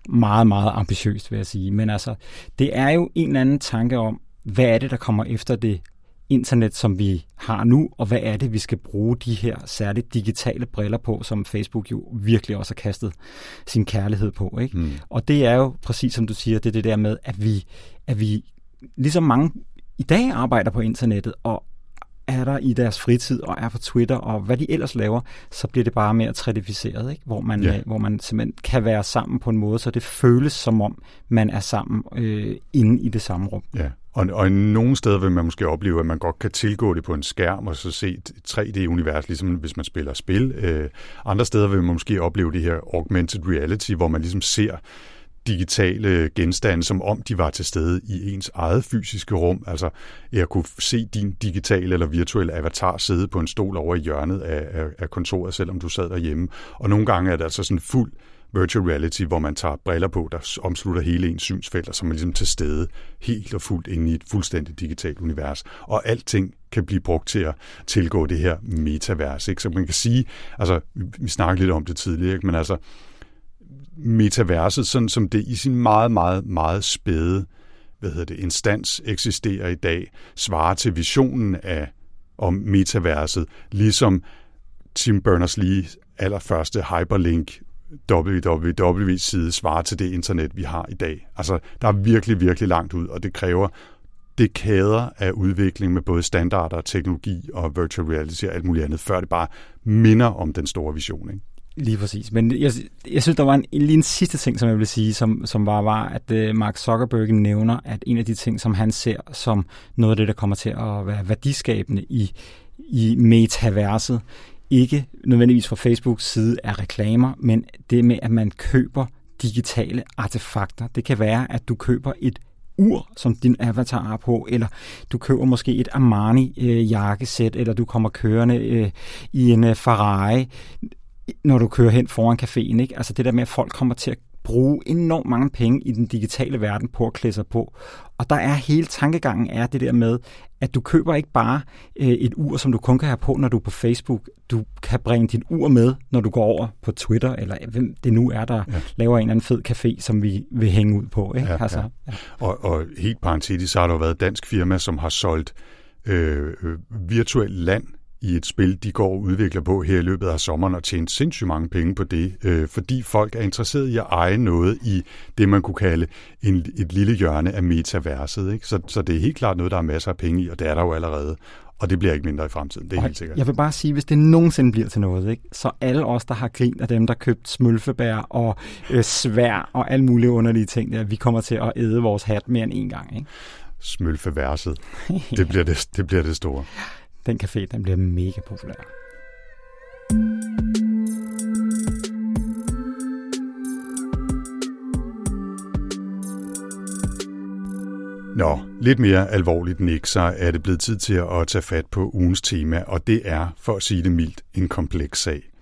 meget, meget ambitiøst, vil jeg sige. Men altså, det er jo en eller anden tanke om, hvad er det, der kommer efter det internet, som vi har nu, og hvad er det, vi skal bruge de her særligt digitale briller på, som Facebook jo virkelig også har kastet sin kærlighed på. Ikke? Mm. Og det er jo præcis som du siger, det er det der med, at vi, at vi ligesom mange i dag arbejder på internettet, og er der i deres fritid og er på Twitter og hvad de ellers laver, så bliver det bare mere tradificeret, ikke? Hvor, man, ja. øh, hvor man simpelthen kan være sammen på en måde, så det føles som om, man er sammen øh, inde i det samme rum. Ja, og, og nogle steder vil man måske opleve, at man godt kan tilgå det på en skærm og så se et 3D-univers, ligesom hvis man spiller spil. Øh, andre steder vil man måske opleve det her augmented reality, hvor man ligesom ser digitale genstande, som om de var til stede i ens eget fysiske rum. Altså, jeg kunne se din digitale eller virtuelle avatar sidde på en stol over i hjørnet af, af, af kontoret, selvom du sad derhjemme. Og nogle gange er det altså sådan fuld virtual reality, hvor man tager briller på, der omslutter hele ens synsfelt, og så er man ligesom til stede helt og fuldt inde i et fuldstændigt digitalt univers. Og alting kan blive brugt til at tilgå det her metavers. Ikke? Så man kan sige, altså vi snakkede lidt om det tidligere, ikke? men altså metaverset, sådan som det i sin meget, meget, meget spæde hvad hedder det, instans eksisterer i dag, svarer til visionen af om metaverset, ligesom Tim Berners-Lee allerførste hyperlink www-side svarer til det internet, vi har i dag. Altså, der er virkelig, virkelig langt ud, og det kræver det kæder af udvikling med både standarder, teknologi og virtual reality og alt muligt andet, før det bare minder om den store vision. Ikke? Lige præcis. Men jeg, jeg synes, der var en, lige en sidste ting, som jeg vil sige, som, som var, var, at øh, Mark Zuckerberg nævner, at en af de ting, som han ser som noget af det, der kommer til at være værdiskabende i, i metaverset, ikke nødvendigvis fra Facebooks side er reklamer, men det med, at man køber digitale artefakter. Det kan være, at du køber et ur, som din avatar har på, eller du køber måske et Armani-jakkesæt, øh, eller du kommer kørende øh, i en øh, Ferrari når du kører hen foran caféen. Ikke? Altså det der med, at folk kommer til at bruge enormt mange penge i den digitale verden på at klæde sig på. Og der er hele tankegangen er det der med, at du køber ikke bare øh, et ur, som du kun kan have på, når du er på Facebook. Du kan bringe dit ur med, når du går over på Twitter, eller hvem det nu er, der ja. laver en eller anden fed café, som vi vil hænge ud på. Ikke? Ja, altså, ja. Ja. Og, og helt parentetisk, så har der jo været et dansk firma, som har solgt øh, øh, virtuel land i et spil, de går og udvikler på her i løbet af sommeren og tjent sindssygt mange penge på det, øh, fordi folk er interesseret i at eje noget i det, man kunne kalde en, et lille hjørne af metaverset. Ikke? Så, så det er helt klart noget, der er masser af penge i, og det er der jo allerede. Og det bliver ikke mindre i fremtiden, det er og helt sikkert. Jeg vil bare sige, hvis det nogensinde bliver til noget, ikke, så alle os, der har grint af dem, der købt smølfebær og øh, svær og alle mulige underlige ting, der, vi kommer til at æde vores hat mere end en gang. Ikke? Smølfeværset, det, bliver det, det bliver det store den café, den bliver mega populær. Nå, lidt mere alvorligt, Nick, så er det blevet tid til at tage fat på ugens tema, og det er, for at sige det mildt, en kompleks sag.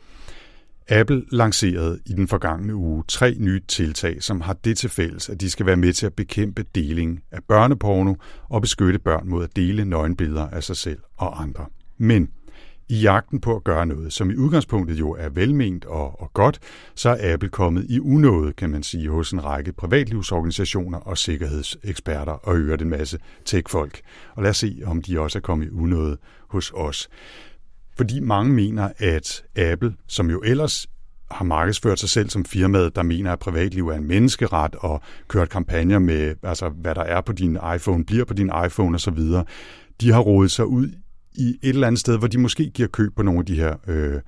Apple lancerede i den forgangne uge tre nye tiltag, som har det til fælles, at de skal være med til at bekæmpe deling af børneporno og beskytte børn mod at dele nøgenbilleder af sig selv og andre. Men i jagten på at gøre noget, som i udgangspunktet jo er velment og, og godt, så er Apple kommet i unåde, kan man sige, hos en række privatlivsorganisationer og sikkerhedseksperter og øger en masse tech-folk. Og lad os se, om de også er kommet i unåde hos os. Fordi mange mener, at Apple, som jo ellers har markedsført sig selv som firmaet, der mener, at privatliv er en menneskeret, og kørt kampagner med, altså hvad der er på din iPhone, bliver på din iPhone osv., de har rodet sig ud i et eller andet sted, hvor de måske giver køb på nogle af de her øh,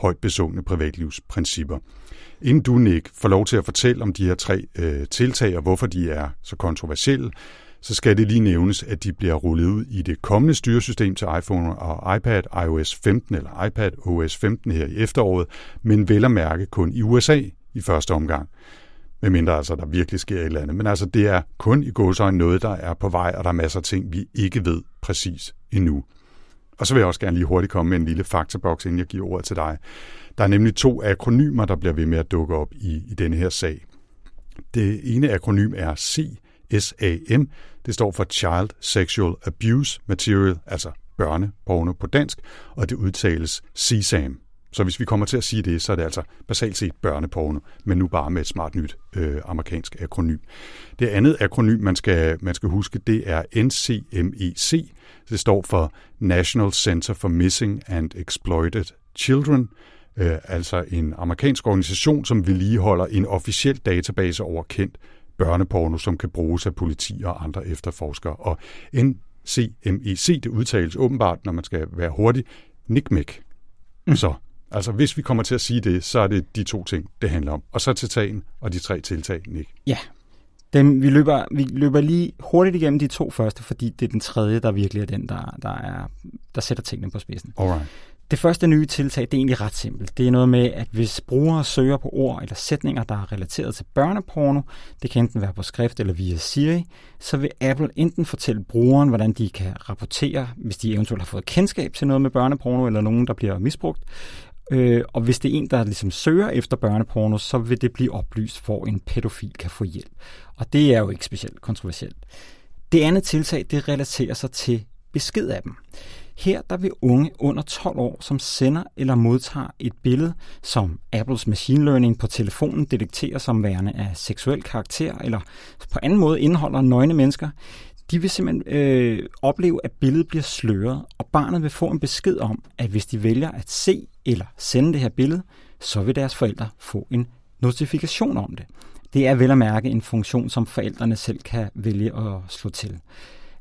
højt besungne privatlivsprincipper. Inden du, Nick, får lov til at fortælle om de her tre øh, tiltag, og hvorfor de er så kontroversielle, så skal det lige nævnes, at de bliver rullet ud i det kommende styresystem til iPhone og iPad, iOS 15 eller iPad OS 15 her i efteråret, men vel at mærke kun i USA i første omgang. Medmindre altså, der virkelig sker et eller andet. Men altså, det er kun i godsøjne noget, der er på vej, og der er masser af ting, vi ikke ved præcis endnu. Og så vil jeg også gerne lige hurtigt komme med en lille faktaboks, inden jeg giver ordet til dig. Der er nemlig to akronymer, der bliver ved med at dukke op i, i denne her sag. Det ene akronym er C CSAM. Det står for Child Sexual Abuse Material, altså børneporno på dansk, og det udtales CSAM. Så hvis vi kommer til at sige det, så er det altså basalt set børneporno, men nu bare med et smart nyt øh, amerikansk akronym. Det andet akronym, man skal, man skal huske, det er NCMEC. Det står for National Center for Missing and Exploited Children, øh, altså en amerikansk organisation, som vedligeholder en officiel database over kendt børneporno, som kan bruges af politi og andre efterforskere. Og NCMEC, det udtales åbenbart, når man skal være hurtig, NICMEC. Mm. Så Altså, hvis vi kommer til at sige det, så er det de to ting, det handler om. Og så til tagen og de tre tiltag, Nick. Ja, dem, vi, løber, vi løber lige hurtigt igennem de to første, fordi det er den tredje, der virkelig er den, der, der, er, der sætter tingene på spidsen. Alright. Det første nye tiltag, det er egentlig ret simpelt. Det er noget med, at hvis brugere søger på ord eller sætninger, der er relateret til børneporno, det kan enten være på skrift eller via Siri, så vil Apple enten fortælle brugeren, hvordan de kan rapportere, hvis de eventuelt har fået kendskab til noget med børneporno eller nogen, der bliver misbrugt, Øh, og hvis det er en, der ligesom søger efter børneporno, så vil det blive oplyst, hvor en pædofil kan få hjælp. Og det er jo ikke specielt kontroversielt. Det andet tiltag, det relaterer sig til besked af dem. Her der vil unge under 12 år, som sender eller modtager et billede, som Apples machine learning på telefonen detekterer som værende af seksuel karakter, eller på anden måde indeholder nøgne mennesker, de vil simpelthen øh, opleve, at billedet bliver sløret, og barnet vil få en besked om, at hvis de vælger at se eller sende det her billede, så vil deres forældre få en notifikation om det. Det er vel at mærke en funktion, som forældrene selv kan vælge at slå til.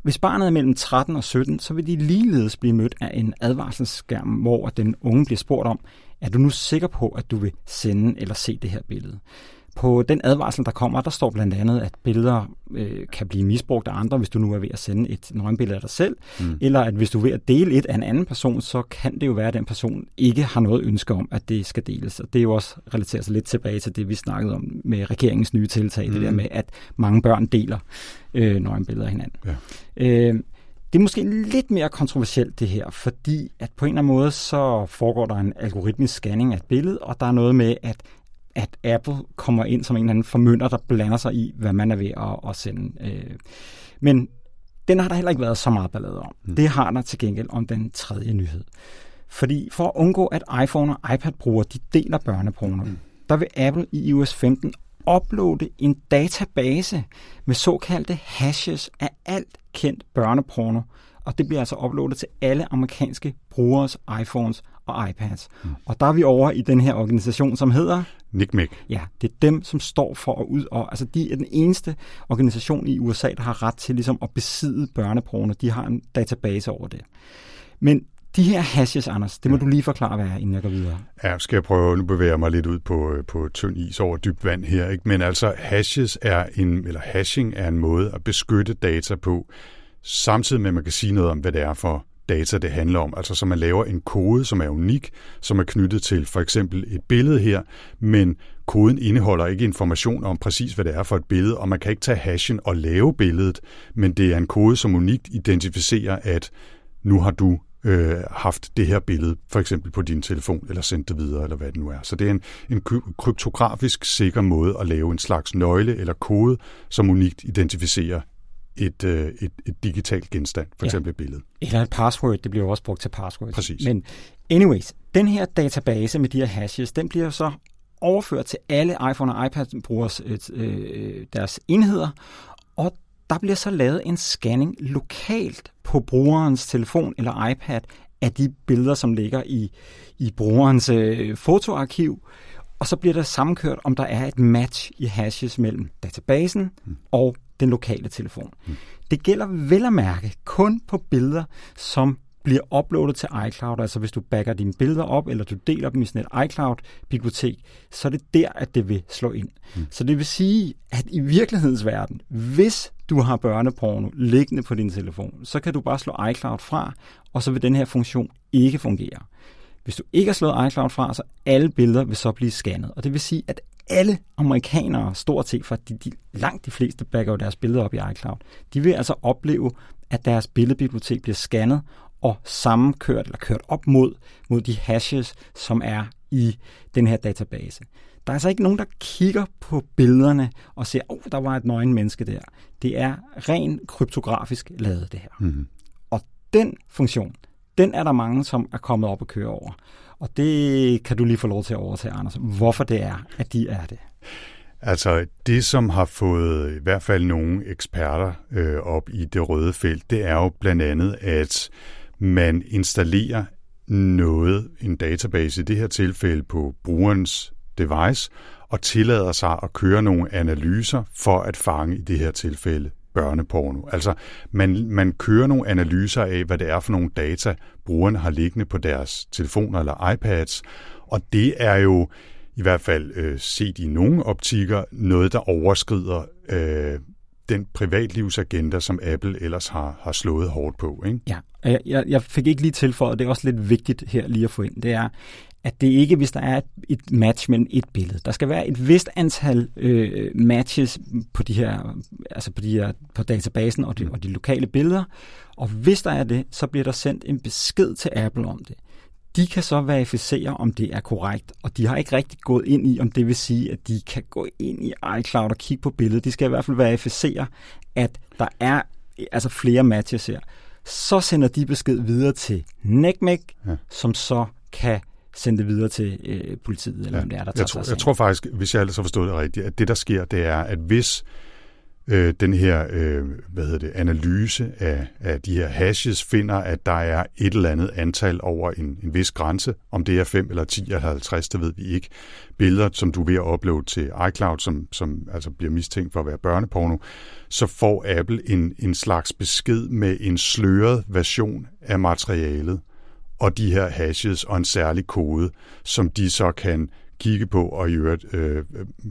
Hvis barnet er mellem 13 og 17, så vil de ligeledes blive mødt af en advarselsskærm, hvor den unge bliver spurgt om, er du nu sikker på, at du vil sende eller se det her billede? På den advarsel, der kommer, der står blandt andet, at billeder øh, kan blive misbrugt af andre, hvis du nu er ved at sende et nøgenbillede af dig selv, mm. eller at hvis du er ved at dele et af en anden person, så kan det jo være, at den person ikke har noget ønske om, at det skal deles. Og det er jo også relateret sig lidt tilbage til det, vi snakkede om med regeringens nye tiltag, mm. det der med, at mange børn deler øh, nøgenbilleder af hinanden. Ja. Øh, det er måske lidt mere kontroversielt det her, fordi at på en eller anden måde så foregår der en algoritmisk scanning af et billede, og der er noget med, at at Apple kommer ind som en eller anden formynder, der blander sig i, hvad man er ved at, at sende. Øh. Men den har der heller ikke været så meget ballade om. Mm. Det har der til gengæld om den tredje nyhed. Fordi for at undgå, at iPhone og iPad-brugere de deler børneporno, mm. der vil Apple i iOS 15 uploade en database med såkaldte hashes af alt kendt børneporno, og det bliver altså uploadet til alle amerikanske brugeres iPhones og iPads. Mm. Og der er vi over i den her organisation, som hedder... NICMEC. Ja, det er dem, som står for at ud og... Altså, de er den eneste organisation i USA, der har ret til ligesom at besidde børneporno. De har en database over det. Men de her hashes, Anders, det må ja. du lige forklare, hvad er, inden jeg går videre. Ja, skal jeg prøve, nu bevæger mig lidt ud på, på tynd is over dybt vand her, ikke? men altså hashes er en, eller hashing er en måde at beskytte data på, samtidig med, at man kan sige noget om, hvad det er for data, det handler om. Altså så man laver en kode, som er unik, som er knyttet til for eksempel et billede her, men koden indeholder ikke information om præcis, hvad det er for et billede, og man kan ikke tage hashen og lave billedet, men det er en kode, som unikt identificerer, at nu har du øh, haft det her billede, for eksempel på din telefon, eller sendt det videre, eller hvad det nu er. Så det er en, en kryptografisk sikker måde at lave en slags nøgle eller kode, som unikt identificerer et, øh, et, et digitalt genstand, for ja. eksempel et billede. Eller et password, det bliver også brugt til password. Præcis. Men anyways, den her database med de her hashes, den bliver så overført til alle iPhone og iPad-brugers øh, øh, deres enheder, og der bliver så lavet en scanning lokalt på brugerens telefon eller iPad af de billeder, som ligger i, i brugerens øh, fotoarkiv, og så bliver der sammenkørt, om der er et match i hashes mellem databasen mm. og den lokale telefon. Mm. Det gælder vel at mærke kun på billeder, som bliver uploadet til iCloud. Altså hvis du backer dine billeder op, eller du deler dem i sådan et iCloud-bibliotek, så er det der, at det vil slå ind. Mm. Så det vil sige, at i virkelighedens verden, hvis du har børneporno liggende på din telefon, så kan du bare slå iCloud fra, og så vil den her funktion ikke fungere. Hvis du ikke har slået iCloud fra, så alle billeder vil så blive scannet. Og det vil sige, at alle amerikanere, stort set, for de, de, langt de fleste backer jo deres billeder op i iCloud, de vil altså opleve, at deres billedbibliotek bliver scannet og sammenkørt eller kørt op mod, mod de hashes, som er i den her database. Der er altså ikke nogen, der kigger på billederne og siger, åh, oh, der var et nøgen menneske der. Det er ren kryptografisk lavet, det her. Mm-hmm. Og den funktion, den er der mange, som er kommet op og køre over. Og det kan du lige få lov til at overtage, Anders. Hvorfor det er, at de er det? Altså det, som har fået i hvert fald nogle eksperter øh, op i det røde felt, det er jo blandt andet, at man installerer noget, en database i det her tilfælde på brugerens device, og tillader sig at køre nogle analyser for at fange i det her tilfælde børneporno. Altså, man, man kører nogle analyser af, hvad det er for nogle data, brugerne har liggende på deres telefoner eller iPads, og det er jo i hvert fald øh, set i nogle optikker noget, der overskrider øh, den privatlivsagenda, som Apple ellers har, har slået hårdt på. Ikke? Ja, jeg, jeg fik ikke lige tilføjet, det er også lidt vigtigt her lige at få ind, det er, at det ikke, hvis der er et, et match mellem et billede. Der skal være et vist antal øh, matches på de her, altså på de her, på databasen og de, og de lokale billeder, og hvis der er det, så bliver der sendt en besked til Apple om det. De kan så verificere, om det er korrekt, og de har ikke rigtig gået ind i, om det vil sige, at de kan gå ind i iCloud og kigge på billedet. De skal i hvert fald verificere, at der er altså flere matches her. Så sender de besked videre til NECMEC, ja. som så kan sende det videre til øh, politiet, eller ja. hvem det er, der tager jeg tror, jeg tror faktisk, hvis jeg ellers har forstået det rigtigt, at det, der sker, det er, at hvis øh, den her øh, hvad hedder det, analyse af, af de her hashes finder, at der er et eller andet antal over en, en vis grænse. Om det er 5 eller 10 eller 50, det ved vi ikke. Billeder, som du er ved at uploade til iCloud, som, som altså bliver mistænkt for at være børneporno, så får Apple en, en slags besked med en sløret version af materialet og de her hashes og en særlig kode, som de så kan kigge på og i øvrigt øh,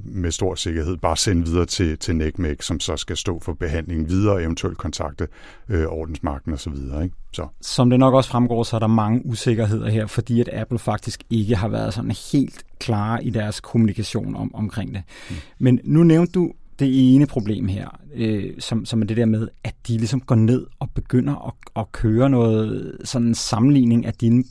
med stor sikkerhed bare sende videre til, til NECMEC, som så skal stå for behandlingen videre og eventuelt kontakte øh, ordensmagten osv. Ikke? Så. Som det nok også fremgår, så er der mange usikkerheder her, fordi at Apple faktisk ikke har været sådan helt klare i deres kommunikation om, omkring det. Mm. Men nu nævnte du det ene problem her, øh, som, som er det der med, at de ligesom går ned og begynder at, at køre noget sådan en sammenligning af dine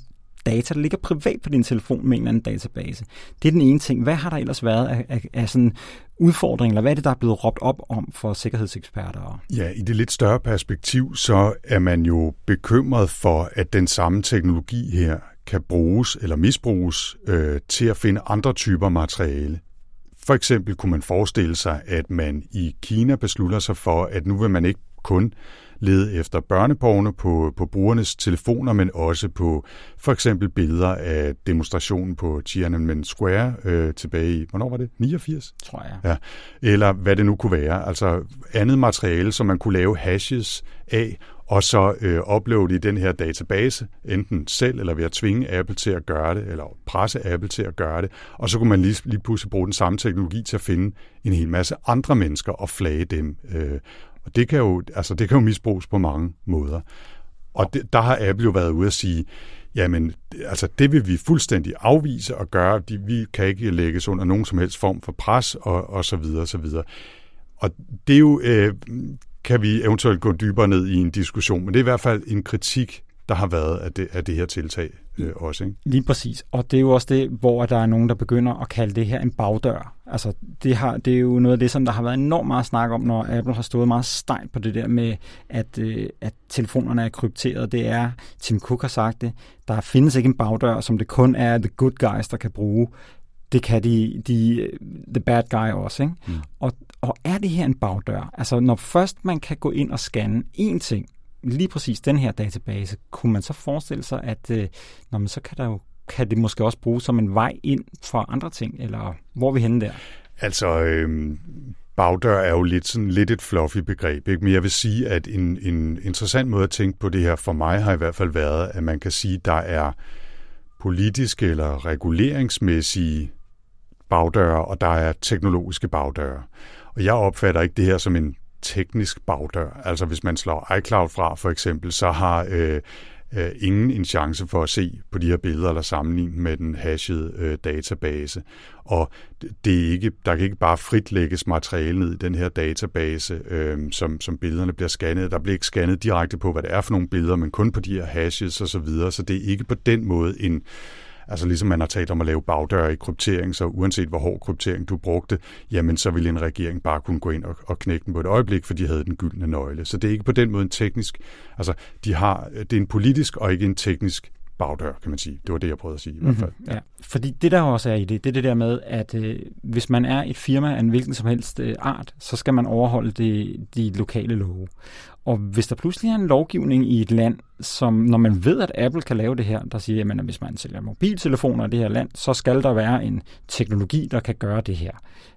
data, der ligger privat på din telefon med en eller anden database. Det er den ene ting. Hvad har der ellers været af, af, af sådan udfordringer, eller hvad er det, der er blevet råbt op om for sikkerhedseksperter? Ja, i det lidt større perspektiv, så er man jo bekymret for, at den samme teknologi her kan bruges eller misbruges øh, til at finde andre typer materiale. For eksempel kunne man forestille sig, at man i Kina beslutter sig for, at nu vil man ikke kun lede efter børneporno på, på brugernes telefoner, men også på for eksempel billeder af demonstrationen på Tiananmen Square øh, tilbage i, hvornår var det? 89? Tror jeg. Ja. Eller hvad det nu kunne være. Altså andet materiale, som man kunne lave hashes af, og så øh, uploade i den her database, enten selv eller ved at tvinge Apple til at gøre det, eller presse Apple til at gøre det, og så kunne man lige, lige pludselig bruge den samme teknologi til at finde en hel masse andre mennesker og flage dem. Øh, og det kan, jo, altså, det kan jo misbruges på mange måder. Og det, der har Apple jo været ude at sige, jamen, altså det vil vi fuldstændig afvise og gøre. De, vi kan ikke lægges under nogen som helst form for pres og, og så videre og så videre. Og det er jo, øh, kan vi eventuelt gå dybere ned i en diskussion, men det er i hvert fald en kritik, der har været af det, af det her tiltag øh, også. Ikke? Lige præcis. Og det er jo også det, hvor der er nogen, der begynder at kalde det her en bagdør. Altså, det, har, det er jo noget af det, som der har været enormt meget snak om, når Apple har stået meget stejlt på det der med, at, øh, at telefonerne er krypteret. Det er, Tim Cook har sagt det, der findes ikke en bagdør, som det kun er the good guys, der kan bruge det kan de, de the bad guy også. Ikke? Mm. Og, og er det her en bagdør? Altså når først man kan gå ind og scanne én ting, lige præcis den her database, kunne man så forestille sig, at øh, når man så kan, der jo, kan det måske også bruges som en vej ind for andre ting, eller hvor er vi henne der? Altså, øh, bagdør er jo lidt, sådan, lidt et fluffy begreb, ikke? men jeg vil sige, at en, en interessant måde at tænke på det her for mig har i hvert fald været, at man kan sige, at der er politiske eller reguleringsmæssige bagdøre, og der er teknologiske bagdøre. Og jeg opfatter ikke det her som en teknisk bagdør. Altså hvis man slår iCloud fra for eksempel, så har øh, øh, ingen en chance for at se på de her billeder eller sammenligne med den hashede øh, database. Og det er ikke, der kan ikke bare frit lægges materiale ned i den her database, øh, som, som billederne bliver scannet. Der bliver ikke scannet direkte på, hvad det er for nogle billeder, men kun på de her hashes osv., så, videre. så det er ikke på den måde en Altså ligesom man har talt om at lave bagdøre i kryptering, så uanset hvor hård kryptering du brugte, jamen så ville en regering bare kunne gå ind og, og knække den på et øjeblik, for de havde den gyldne nøgle. Så det er ikke på den måde en teknisk, altså de har, det er en politisk og ikke en teknisk bagdør, kan man sige. Det var det, jeg prøvede at sige i hvert fald. Mm-hmm. Ja. Fordi det, der også er i det, det er det der med, at øh, hvis man er et firma af en hvilken som helst øh, art, så skal man overholde det, de lokale love. Og hvis der pludselig er en lovgivning i et land, som når man ved, at Apple kan lave det her, der siger, at hvis man sælger mobiltelefoner i det her land, så skal der være en teknologi, der kan gøre det her.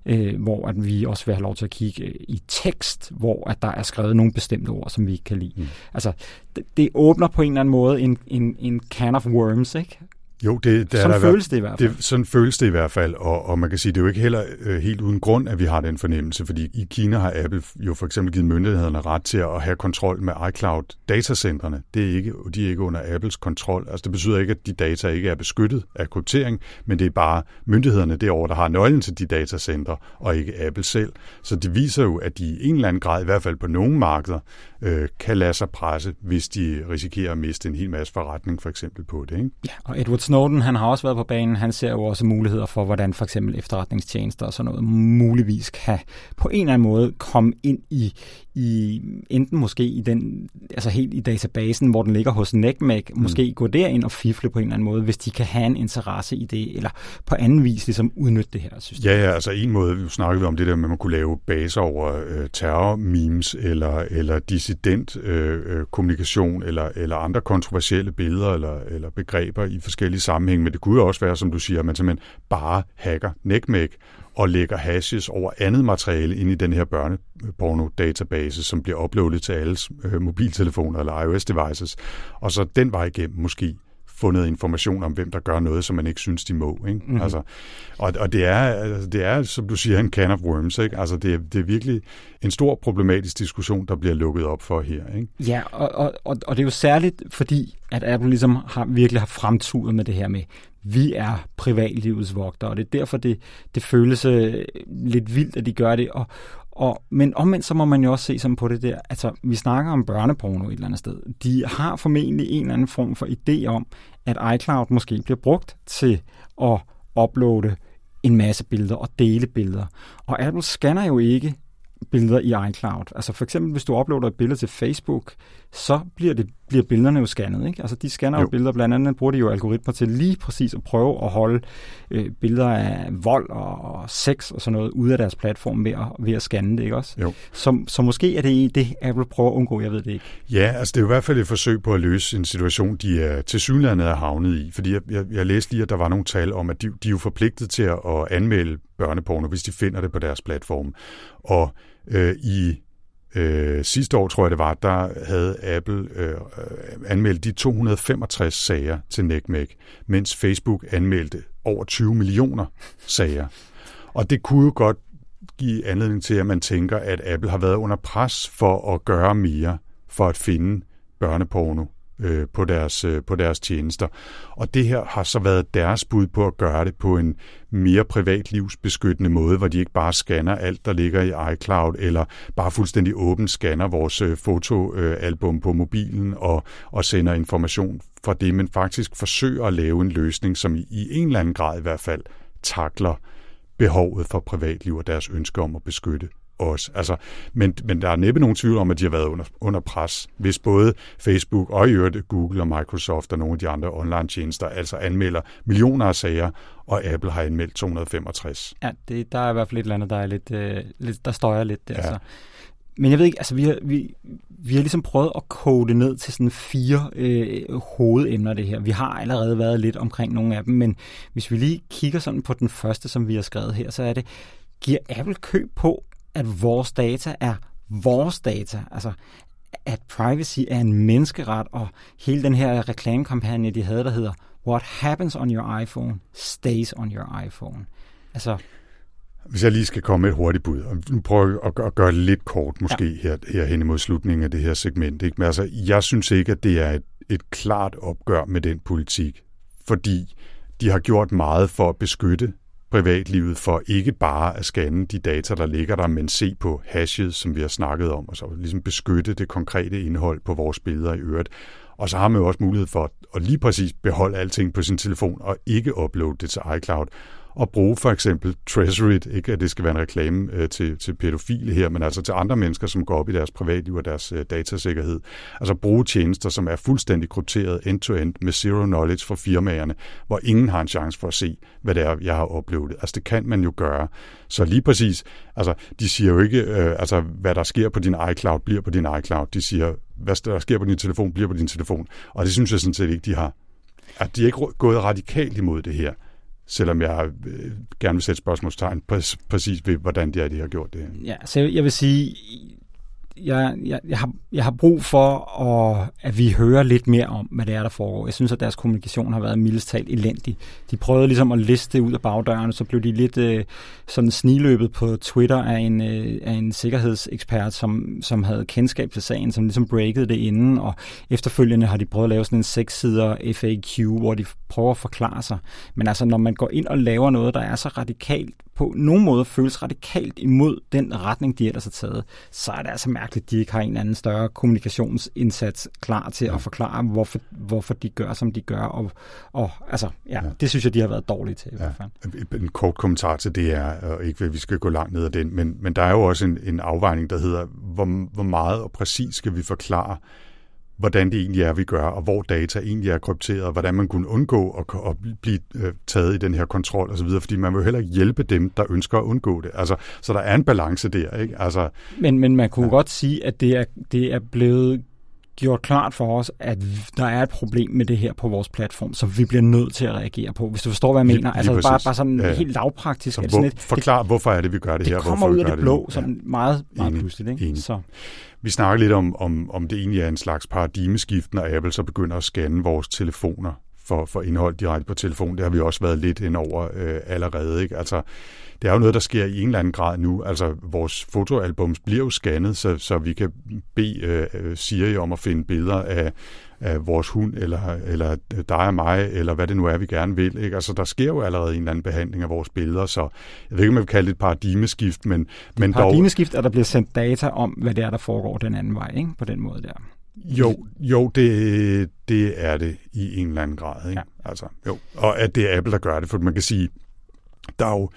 Øh, hvor at vi også vil have lov til at kigge øh, i tekst, hvor at der er skrevet nogle bestemte ord, som vi ikke kan lide. Mm. Altså, det, det åbner på en eller anden måde en, en, en can of worms, ikke? Jo, det, det sådan er føles det i hvert fald. Det, sådan føles det i hvert fald, og, og man kan sige, det er jo ikke heller øh, helt uden grund, at vi har den fornemmelse, fordi i Kina har Apple jo for eksempel givet myndighederne ret til at have kontrol med iCloud datacentrene. Det er ikke, de er ikke under Apples kontrol. Altså det betyder ikke, at de data ikke er beskyttet af kryptering, men det er bare myndighederne derovre, der har nøglen til de datacentre, og ikke Apple selv. Så det viser jo, at de i en eller anden grad, i hvert fald på nogle markeder, øh, kan lade sig presse, hvis de risikerer at miste en hel masse forretning for eksempel på det. Ikke? Ja, og Edward Snowden, han har også været på banen. Han ser jo også muligheder for, hvordan for eksempel efterretningstjenester og sådan noget muligvis kan på en eller anden måde komme ind i, i enten måske i den, altså helt i databasen, hvor den ligger hos NECMEC, mm. måske gå derind og fifle på en eller anden måde, hvis de kan have en interesse i det, eller på anden vis ligesom udnytte det her system. Ja, ja, altså en måde, vi snakkede vi om det der med, at man kunne lave baser over øh, terror-memes, eller, eller dissident øh, øh, kommunikation, eller, eller andre kontroversielle billeder, eller, eller begreber i forskellige sammenhænge, men det kunne jo også være, som du siger, at man simpelthen bare hacker NECMEC, og lægger hashes over andet materiale ind i den her børneporno-database, som bliver uploadet til alles øh, mobiltelefoner eller iOS-devices, og så den vej igennem måske fundet information om, hvem der gør noget, som man ikke synes, de må. Ikke? Mm-hmm. Altså, og, og det, er, altså, det er, som du siger, en can of worms. Ikke? Altså, det, er, det er virkelig en stor problematisk diskussion, der bliver lukket op for her. Ikke? Ja, og, og, og, og det er jo særligt, fordi at Apple ligesom har, virkelig har fremturet med det her med, vi er privatlivets vogter, og det er derfor, det, det føles øh, lidt vildt, at de gør det. Og, og, men omvendt så må man jo også se som på det der, altså vi snakker om børneporno et eller andet sted. De har formentlig en eller anden form for idé om, at iCloud måske bliver brugt til at uploade en masse billeder og dele billeder. Og Apple scanner jo ikke billeder i iCloud. Altså for eksempel, hvis du uploader et billede til Facebook, så bliver, det, bliver billederne jo scannet. Ikke? Altså de scanner jo. jo billeder, blandt andet bruger de jo algoritmer til lige præcis at prøve at holde øh, billeder af vold og sex og sådan noget ude af deres platform ved at, ved at scanne det, ikke også? Jo. Så, så måske er det det, Apple prøver at undgå, jeg ved det ikke. Ja, altså det er i hvert fald et forsøg på at løse en situation, de er til synlandet er havnet i. Fordi jeg, jeg, jeg læste lige, at der var nogle tal om, at de, de er jo forpligtet til at, at anmelde børneporno, hvis de finder det på deres platform. Og øh, i øh, sidste år, tror jeg det var, der havde Apple øh, anmeldt de 265 sager til NECMEC, mens Facebook anmeldte over 20 millioner sager. Og det kunne jo godt give anledning til, at man tænker, at Apple har været under pres for at gøre mere for at finde børneporno øh, på, deres, øh, på deres tjenester. Og det her har så været deres bud på at gøre det på en mere privatlivsbeskyttende måde, hvor de ikke bare scanner alt, der ligger i iCloud, eller bare fuldstændig åbent scanner vores øh, fotoalbum på mobilen og, og sender information fra det, men faktisk forsøger at lave en løsning, som i, i en eller anden grad i hvert fald takler behovet for privatliv og deres ønske om at beskytte os. Altså, men, men der er næppe nogen tvivl om, at de har været under, under pres, hvis både Facebook og i øvrigt Google og Microsoft og nogle af de andre online-tjenester altså anmelder millioner af sager, og Apple har anmeldt 265. Ja, det, der er i hvert fald et eller andet, der, er lidt, øh, lidt, der støjer lidt der. Ja. Så. Men jeg ved ikke, altså vi har, vi, vi har ligesom prøvet at kode det ned til sådan fire øh, hovedemner det her. Vi har allerede været lidt omkring nogle af dem, men hvis vi lige kigger sådan på den første, som vi har skrevet her, så er det, giver Apple køb på, at vores data er vores data. Altså, at privacy er en menneskeret, og hele den her reklamekampagne, de havde, der hedder What happens on your iPhone, stays on your iPhone. Altså, hvis jeg lige skal komme med et hurtigt bud, og nu prøver jeg at gøre det lidt kort måske ja. her, her hen imod slutningen af det her segment. Ikke? Men altså, jeg synes ikke, at det er et, et klart opgør med den politik, fordi de har gjort meget for at beskytte privatlivet for ikke bare at scanne de data, der ligger der, men se på hashes, som vi har snakket om, og så ligesom beskytte det konkrete indhold på vores billeder i øvrigt. Og så har man jo også mulighed for at lige præcis beholde alting på sin telefon og ikke uploade det til iCloud at bruge for eksempel Treasurit, ikke at det skal være en reklame øh, til, til pædofile her, men altså til andre mennesker, som går op i deres privatliv og deres øh, datasikkerhed. Altså bruge tjenester, som er fuldstændig krypteret end-to-end med zero knowledge for firmaerne, hvor ingen har en chance for at se, hvad det er, jeg har oplevet. Altså det kan man jo gøre. Så lige præcis, altså de siger jo ikke, øh, altså hvad der sker på din iCloud, bliver på din iCloud. De siger, hvad der sker på din telefon, bliver på din telefon. Og det synes jeg sådan set ikke, de har. At de er ikke gået radikalt imod det her selvom jeg øh, gerne vil sætte spørgsmålstegn præcis ved, hvordan det er, de har gjort det. Ja, så jeg vil sige, jeg, jeg, jeg, har, jeg har brug for, at, at vi hører lidt mere om, hvad det er, der foregår. Jeg synes, at deres kommunikation har været mildest talt elendig. De prøvede ligesom at liste ud af bagdøren, så blev de lidt øh, sådan sniløbet på Twitter af en, øh, af en sikkerhedsekspert, som, som havde kendskab til sagen, som ligesom breakede det inden, og efterfølgende har de prøvet at lave sådan en seks sider FAQ, hvor de prøver at forklare sig. Men altså, når man går ind og laver noget, der er så radikalt på nogen måde føles radikalt imod den retning, de ellers har taget, så er det altså mærkeligt, at de ikke har en anden større kommunikationsindsats klar til ja. at forklare, hvorfor, hvorfor de gør, som de gør. Og, og altså, ja, ja, det synes jeg, de har været dårlige til i ja. hvert fald. En kort kommentar til det er, og ikke at vi skal gå langt ned ad den, men, men der er jo også en, en afvejning, der hedder, hvor, hvor meget og præcis skal vi forklare, hvordan det egentlig er, vi gør, og hvor data egentlig er krypteret, og hvordan man kunne undgå at, at blive øh, taget i den her kontrol osv., fordi man vil jo heller ikke hjælpe dem, der ønsker at undgå det. Altså, så der er en balance der. Ikke? Altså, men, men man kunne ja. godt sige, at det er, det er blevet gjort klart for os, at der er et problem med det her på vores platform, som vi bliver nødt til at reagere på. Hvis du forstår, hvad jeg mener. Lige, lige altså bare, bare sådan ja. helt lavpraktisk. Så det sådan et, forklar, det, hvorfor er det, vi gør det, det her? Det kommer ud af det blå, sådan ja. meget, meget enig, pludseligt. Ikke? Enig. Så. Vi snakker lidt om, om, om det egentlig er en slags paradigmeskift, når Apple så begynder at scanne vores telefoner for, for indhold direkte på telefon. Det har vi også været lidt ind over øh, allerede. Ikke? Altså, det er jo noget, der sker i en eller anden grad nu. Altså, vores fotoalbums bliver jo scannet, så, så vi kan bede øh, Siri om at finde billeder af, af vores hund, eller, eller dig og mig, eller hvad det nu er, vi gerne vil. Ikke? Altså, der sker jo allerede en eller anden behandling af vores billeder, så jeg ved ikke, om jeg vil kalde det et paradigmeskift, men, men paradigmeskift, dog... at der bliver sendt data om, hvad det er, der foregår den anden vej, ikke? på den måde der. Jo, jo det, det er det i en eller anden grad. Ikke? Ja. Altså, jo. Og at det er Apple, der gør det, for man kan sige, der er jo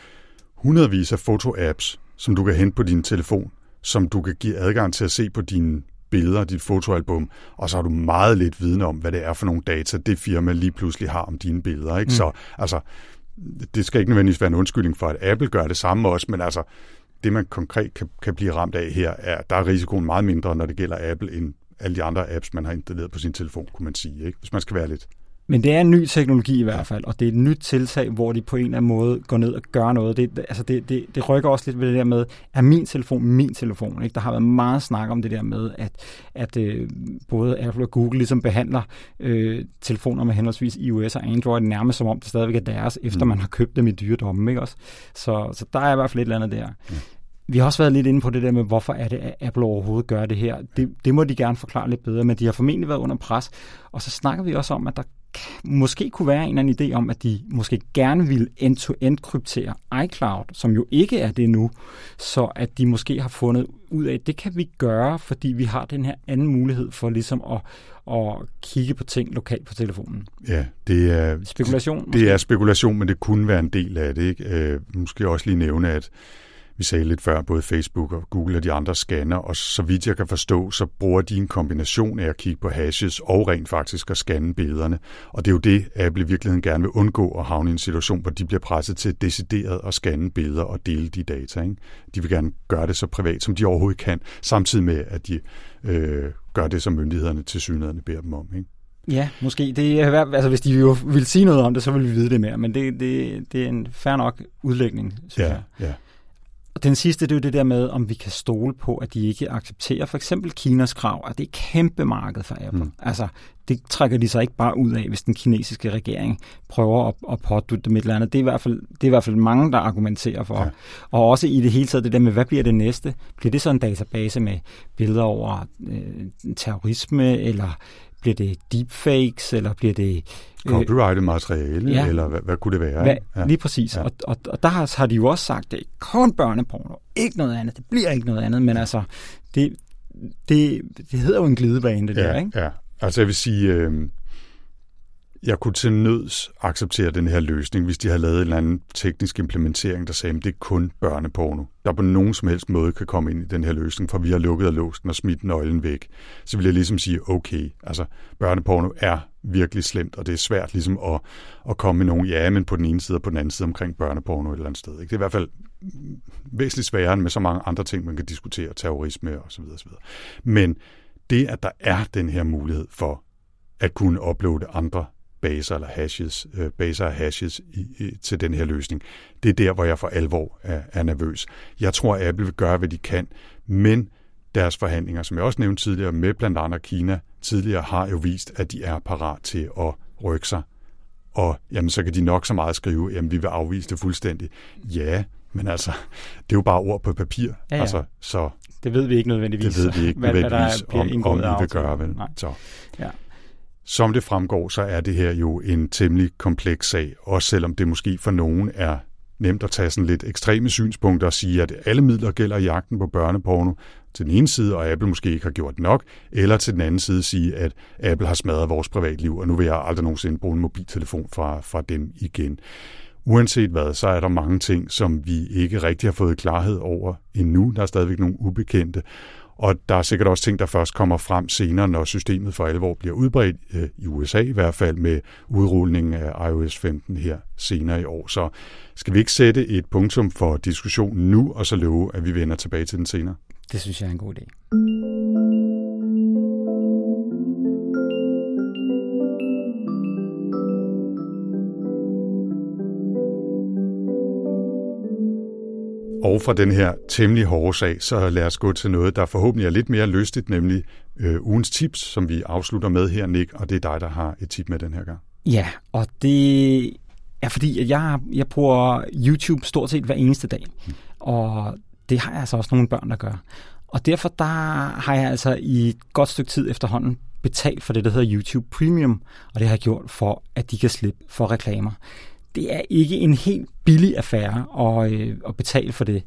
hundredvis af foto-apps, som du kan hente på din telefon, som du kan give adgang til at se på dine billeder, dit fotoalbum, og så har du meget lidt viden om, hvad det er for nogle data, det firma lige pludselig har om dine billeder. Ikke? Mm. Så altså, det skal ikke nødvendigvis være en undskyldning for, at Apple gør det samme også, men altså, det man konkret kan, kan blive ramt af her, er, der er risikoen meget mindre, når det gælder Apple, end alle de andre apps, man har installeret på sin telefon, kunne man sige, ikke? hvis man skal være lidt men det er en ny teknologi i hvert fald, og det er et nyt tiltag, hvor de på en eller anden måde går ned og gør noget. Det, altså det, det, det rykker også lidt ved det der med, er min telefon min telefon? Ikke? Der har været meget snak om det der med, at, at øh, både Apple og Google ligesom behandler øh, telefoner med henholdsvis iOS og Android nærmest som om det stadigvæk er deres, efter mm. man har købt dem i dyredommen. Ikke også? Så, så der er i hvert fald et eller andet der. Mm. Vi har også været lidt inde på det der med, hvorfor er det, at Apple overhovedet gør det her. Det, det må de gerne forklare lidt bedre, men de har formentlig været under pres. Og så snakker vi også om, at der måske kunne være en eller anden idé om, at de måske gerne vil end-to-end kryptere iCloud, som jo ikke er det nu, så at de måske har fundet ud af, at det kan vi gøre, fordi vi har den her anden mulighed for ligesom at, at kigge på ting lokalt på telefonen. Ja, det er spekulation. Det, det er spekulation, men det kunne være en del af det. Ikke? Øh, måske også lige nævne, at vi sagde lidt før, både Facebook og Google og de andre scanner, og så vidt jeg kan forstå, så bruger de en kombination af at kigge på hashes og rent faktisk at scanne billederne. Og det er jo det, Apple i virkeligheden gerne vil undgå at havne i en situation, hvor de bliver presset til decideret at scanne billeder og dele de data. Ikke? De vil gerne gøre det så privat, som de overhovedet kan, samtidig med, at de øh, gør det, som myndighederne til synligheden beder dem om. Ikke? Ja, måske. Det er, altså, hvis de jo vil sige noget om det, så vil vi vide det mere, men det, det, det er en fair nok udlægning, synes ja, jeg. Ja. Og den sidste, det er jo det der med, om vi kan stole på, at de ikke accepterer for eksempel Kinas krav, at det er kæmpe marked for Apple. Mm. Altså, det trækker de sig ikke bare ud af, hvis den kinesiske regering prøver at, at pådutte dem et eller andet. Det er, i hvert fald, det er i hvert fald mange, der argumenterer for. Ja. Og også i det hele taget det der med, hvad bliver det næste? Bliver det så en database med billeder over øh, terrorisme, eller bliver det deepfakes, eller bliver det... Øh, materiale, ja, eller hvad, hvad kunne det være? Hvad, ja. Lige præcis. Ja. Og, og, og der har, har de jo også sagt, det er kun børneporno, ikke noget andet. Det bliver ikke noget andet, men altså, det, det, det hedder jo en glidebane, det ja, der, ikke? Ja, altså jeg vil sige, øh, jeg kunne til nøds acceptere den her løsning, hvis de havde lavet en eller anden teknisk implementering, der sagde, at det er kun børneporno, der på nogen som helst måde kan komme ind i den her løsning, for vi har lukket og låst den og smidt nøglen væk. Så vil jeg ligesom sige, okay, altså børneporno er virkelig slemt, og det er svært ligesom at, at komme med nogen, ja, men på den ene side og på den anden side omkring børneporno et eller andet sted. Ikke? Det er i hvert fald væsentligt sværere end med så mange andre ting, man kan diskutere, terrorisme og så videre, så videre. Men det, at der er den her mulighed for at kunne uploade andre baser eller hashes, øh, baser og hashes i, i, til den her løsning. Det er der, hvor jeg for alvor er, er nervøs. Jeg tror, at Apple vil gøre, hvad de kan, men deres forhandlinger, som jeg også nævnte tidligere, med blandt andet Kina tidligere, har jo vist, at de er parat til at rykke sig. Og jamen, så kan de nok så meget skrive, jamen vi vil afvise det fuldstændig. Ja, men altså, det er jo bare ord på papir. Ja, ja. Altså, så det ved vi ikke nødvendigvis. Det ved vi ikke nødvendigvis, hvad, hvad om, om I vil gøre, vel? Nej. Så. Ja. Som det fremgår, så er det her jo en temmelig kompleks sag, også selvom det måske for nogen er nemt at tage sådan lidt ekstreme synspunkter og sige, at alle midler gælder jagten på børneporno til den ene side, og Apple måske ikke har gjort nok, eller til den anden side sige, at Apple har smadret vores privatliv, og nu vil jeg aldrig nogensinde bruge en mobiltelefon fra, fra dem igen. Uanset hvad, så er der mange ting, som vi ikke rigtig har fået klarhed over endnu. Der er stadigvæk nogle ubekendte, og der er sikkert også ting, der først kommer frem senere, når systemet for alvor bliver udbredt, øh, i USA i hvert fald, med udrulningen af iOS 15 her senere i år. Så skal vi ikke sætte et punktum for diskussionen nu, og så love, at vi vender tilbage til den senere? Det synes jeg er en god idé. Og fra den her temmelig hårde sag, så lad os gå til noget, der forhåbentlig er lidt mere lystigt, nemlig øh, ugens tips, som vi afslutter med her, Nick, og det er dig, der har et tip med den her gang. Ja, og det er fordi, at jeg, jeg bruger YouTube stort set hver eneste dag, mm. og det har jeg altså også nogle børn, der gør. Og derfor der har jeg altså i et godt stykke tid efterhånden betalt for det, der hedder YouTube Premium, og det har jeg gjort for, at de kan slippe for reklamer det er ikke en helt billig affære at, øh, at betale for det.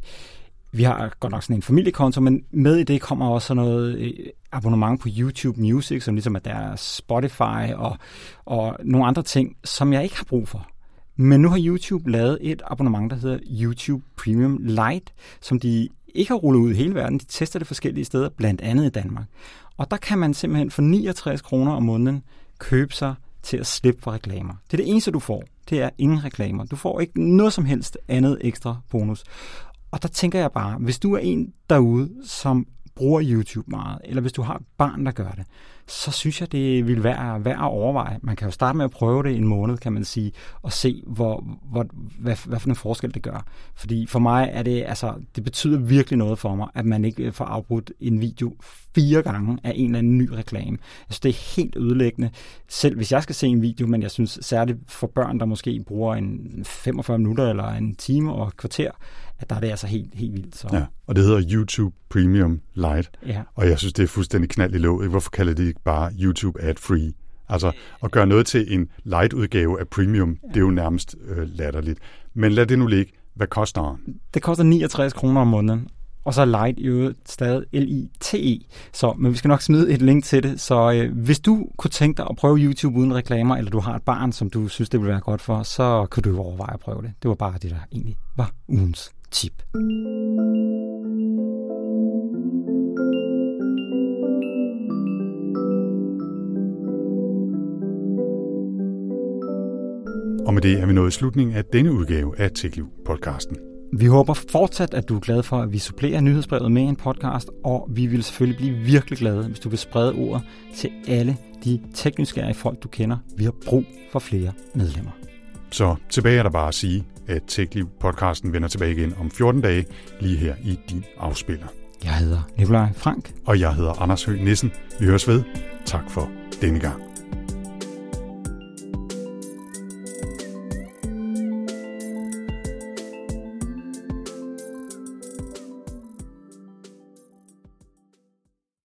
Vi har godt nok sådan en familiekonto, men med i det kommer også sådan noget øh, abonnement på YouTube Music, som ligesom er deres Spotify og, og nogle andre ting, som jeg ikke har brug for. Men nu har YouTube lavet et abonnement, der hedder YouTube Premium Lite, som de ikke har rullet ud i hele verden. De tester det forskellige steder, blandt andet i Danmark. Og der kan man simpelthen for 69 kroner om måneden købe sig til at slippe for reklamer. Det er det eneste, du får. Det er ingen reklamer. Du får ikke noget som helst andet ekstra bonus. Og der tænker jeg bare, hvis du er en derude, som bruger YouTube meget, eller hvis du har et barn, der gør det, så synes jeg, det vil være værd at overveje. Man kan jo starte med at prøve det en måned, kan man sige, og se, hvor, hvor, hvad, hvad for en forskel det gør. Fordi for mig er det, altså, det betyder virkelig noget for mig, at man ikke får afbrudt en video fire gange af en eller anden ny reklame. Altså, det er helt ødelæggende, selv hvis jeg skal se en video, men jeg synes særligt for børn, der måske bruger en 45 minutter eller en time og et kvarter, at der er det altså helt, helt vildt. Så. Ja, og det hedder YouTube Premium Lite. Ja. Og jeg synes, det er fuldstændig knald i låget. Hvorfor kalder de ikke bare YouTube Ad-Free? Altså, at gøre noget til en light-udgave af Premium, ja. det er jo nærmest øh, latterligt. Men lad det nu ligge. Hvad koster den? Det koster 69 kroner om måneden. Og så Light i øvrigt stadig L-I-T-E. Så, men vi skal nok smide et link til det. Så øh, hvis du kunne tænke dig at prøve YouTube uden reklamer, eller du har et barn, som du synes, det vil være godt for, så kan du overveje at prøve det. Det var bare det, der egentlig var ugens tip. Og med det er vi nået i slutningen af denne udgave af TechLiv-podcasten. Vi håber fortsat, at du er glad for, at vi supplerer nyhedsbrevet med en podcast, og vi vil selvfølgelig blive virkelig glade, hvis du vil sprede ordet til alle de tekniske folk, du kender. Vi har brug for flere medlemmer. Så tilbage er der bare at sige, at TechLiv-podcasten vender tilbage igen om 14 dage, lige her i din afspiller. Jeg hedder Nikolaj Frank. Og jeg hedder Anders Høgh Nissen. Vi høres ved. Tak for denne gang.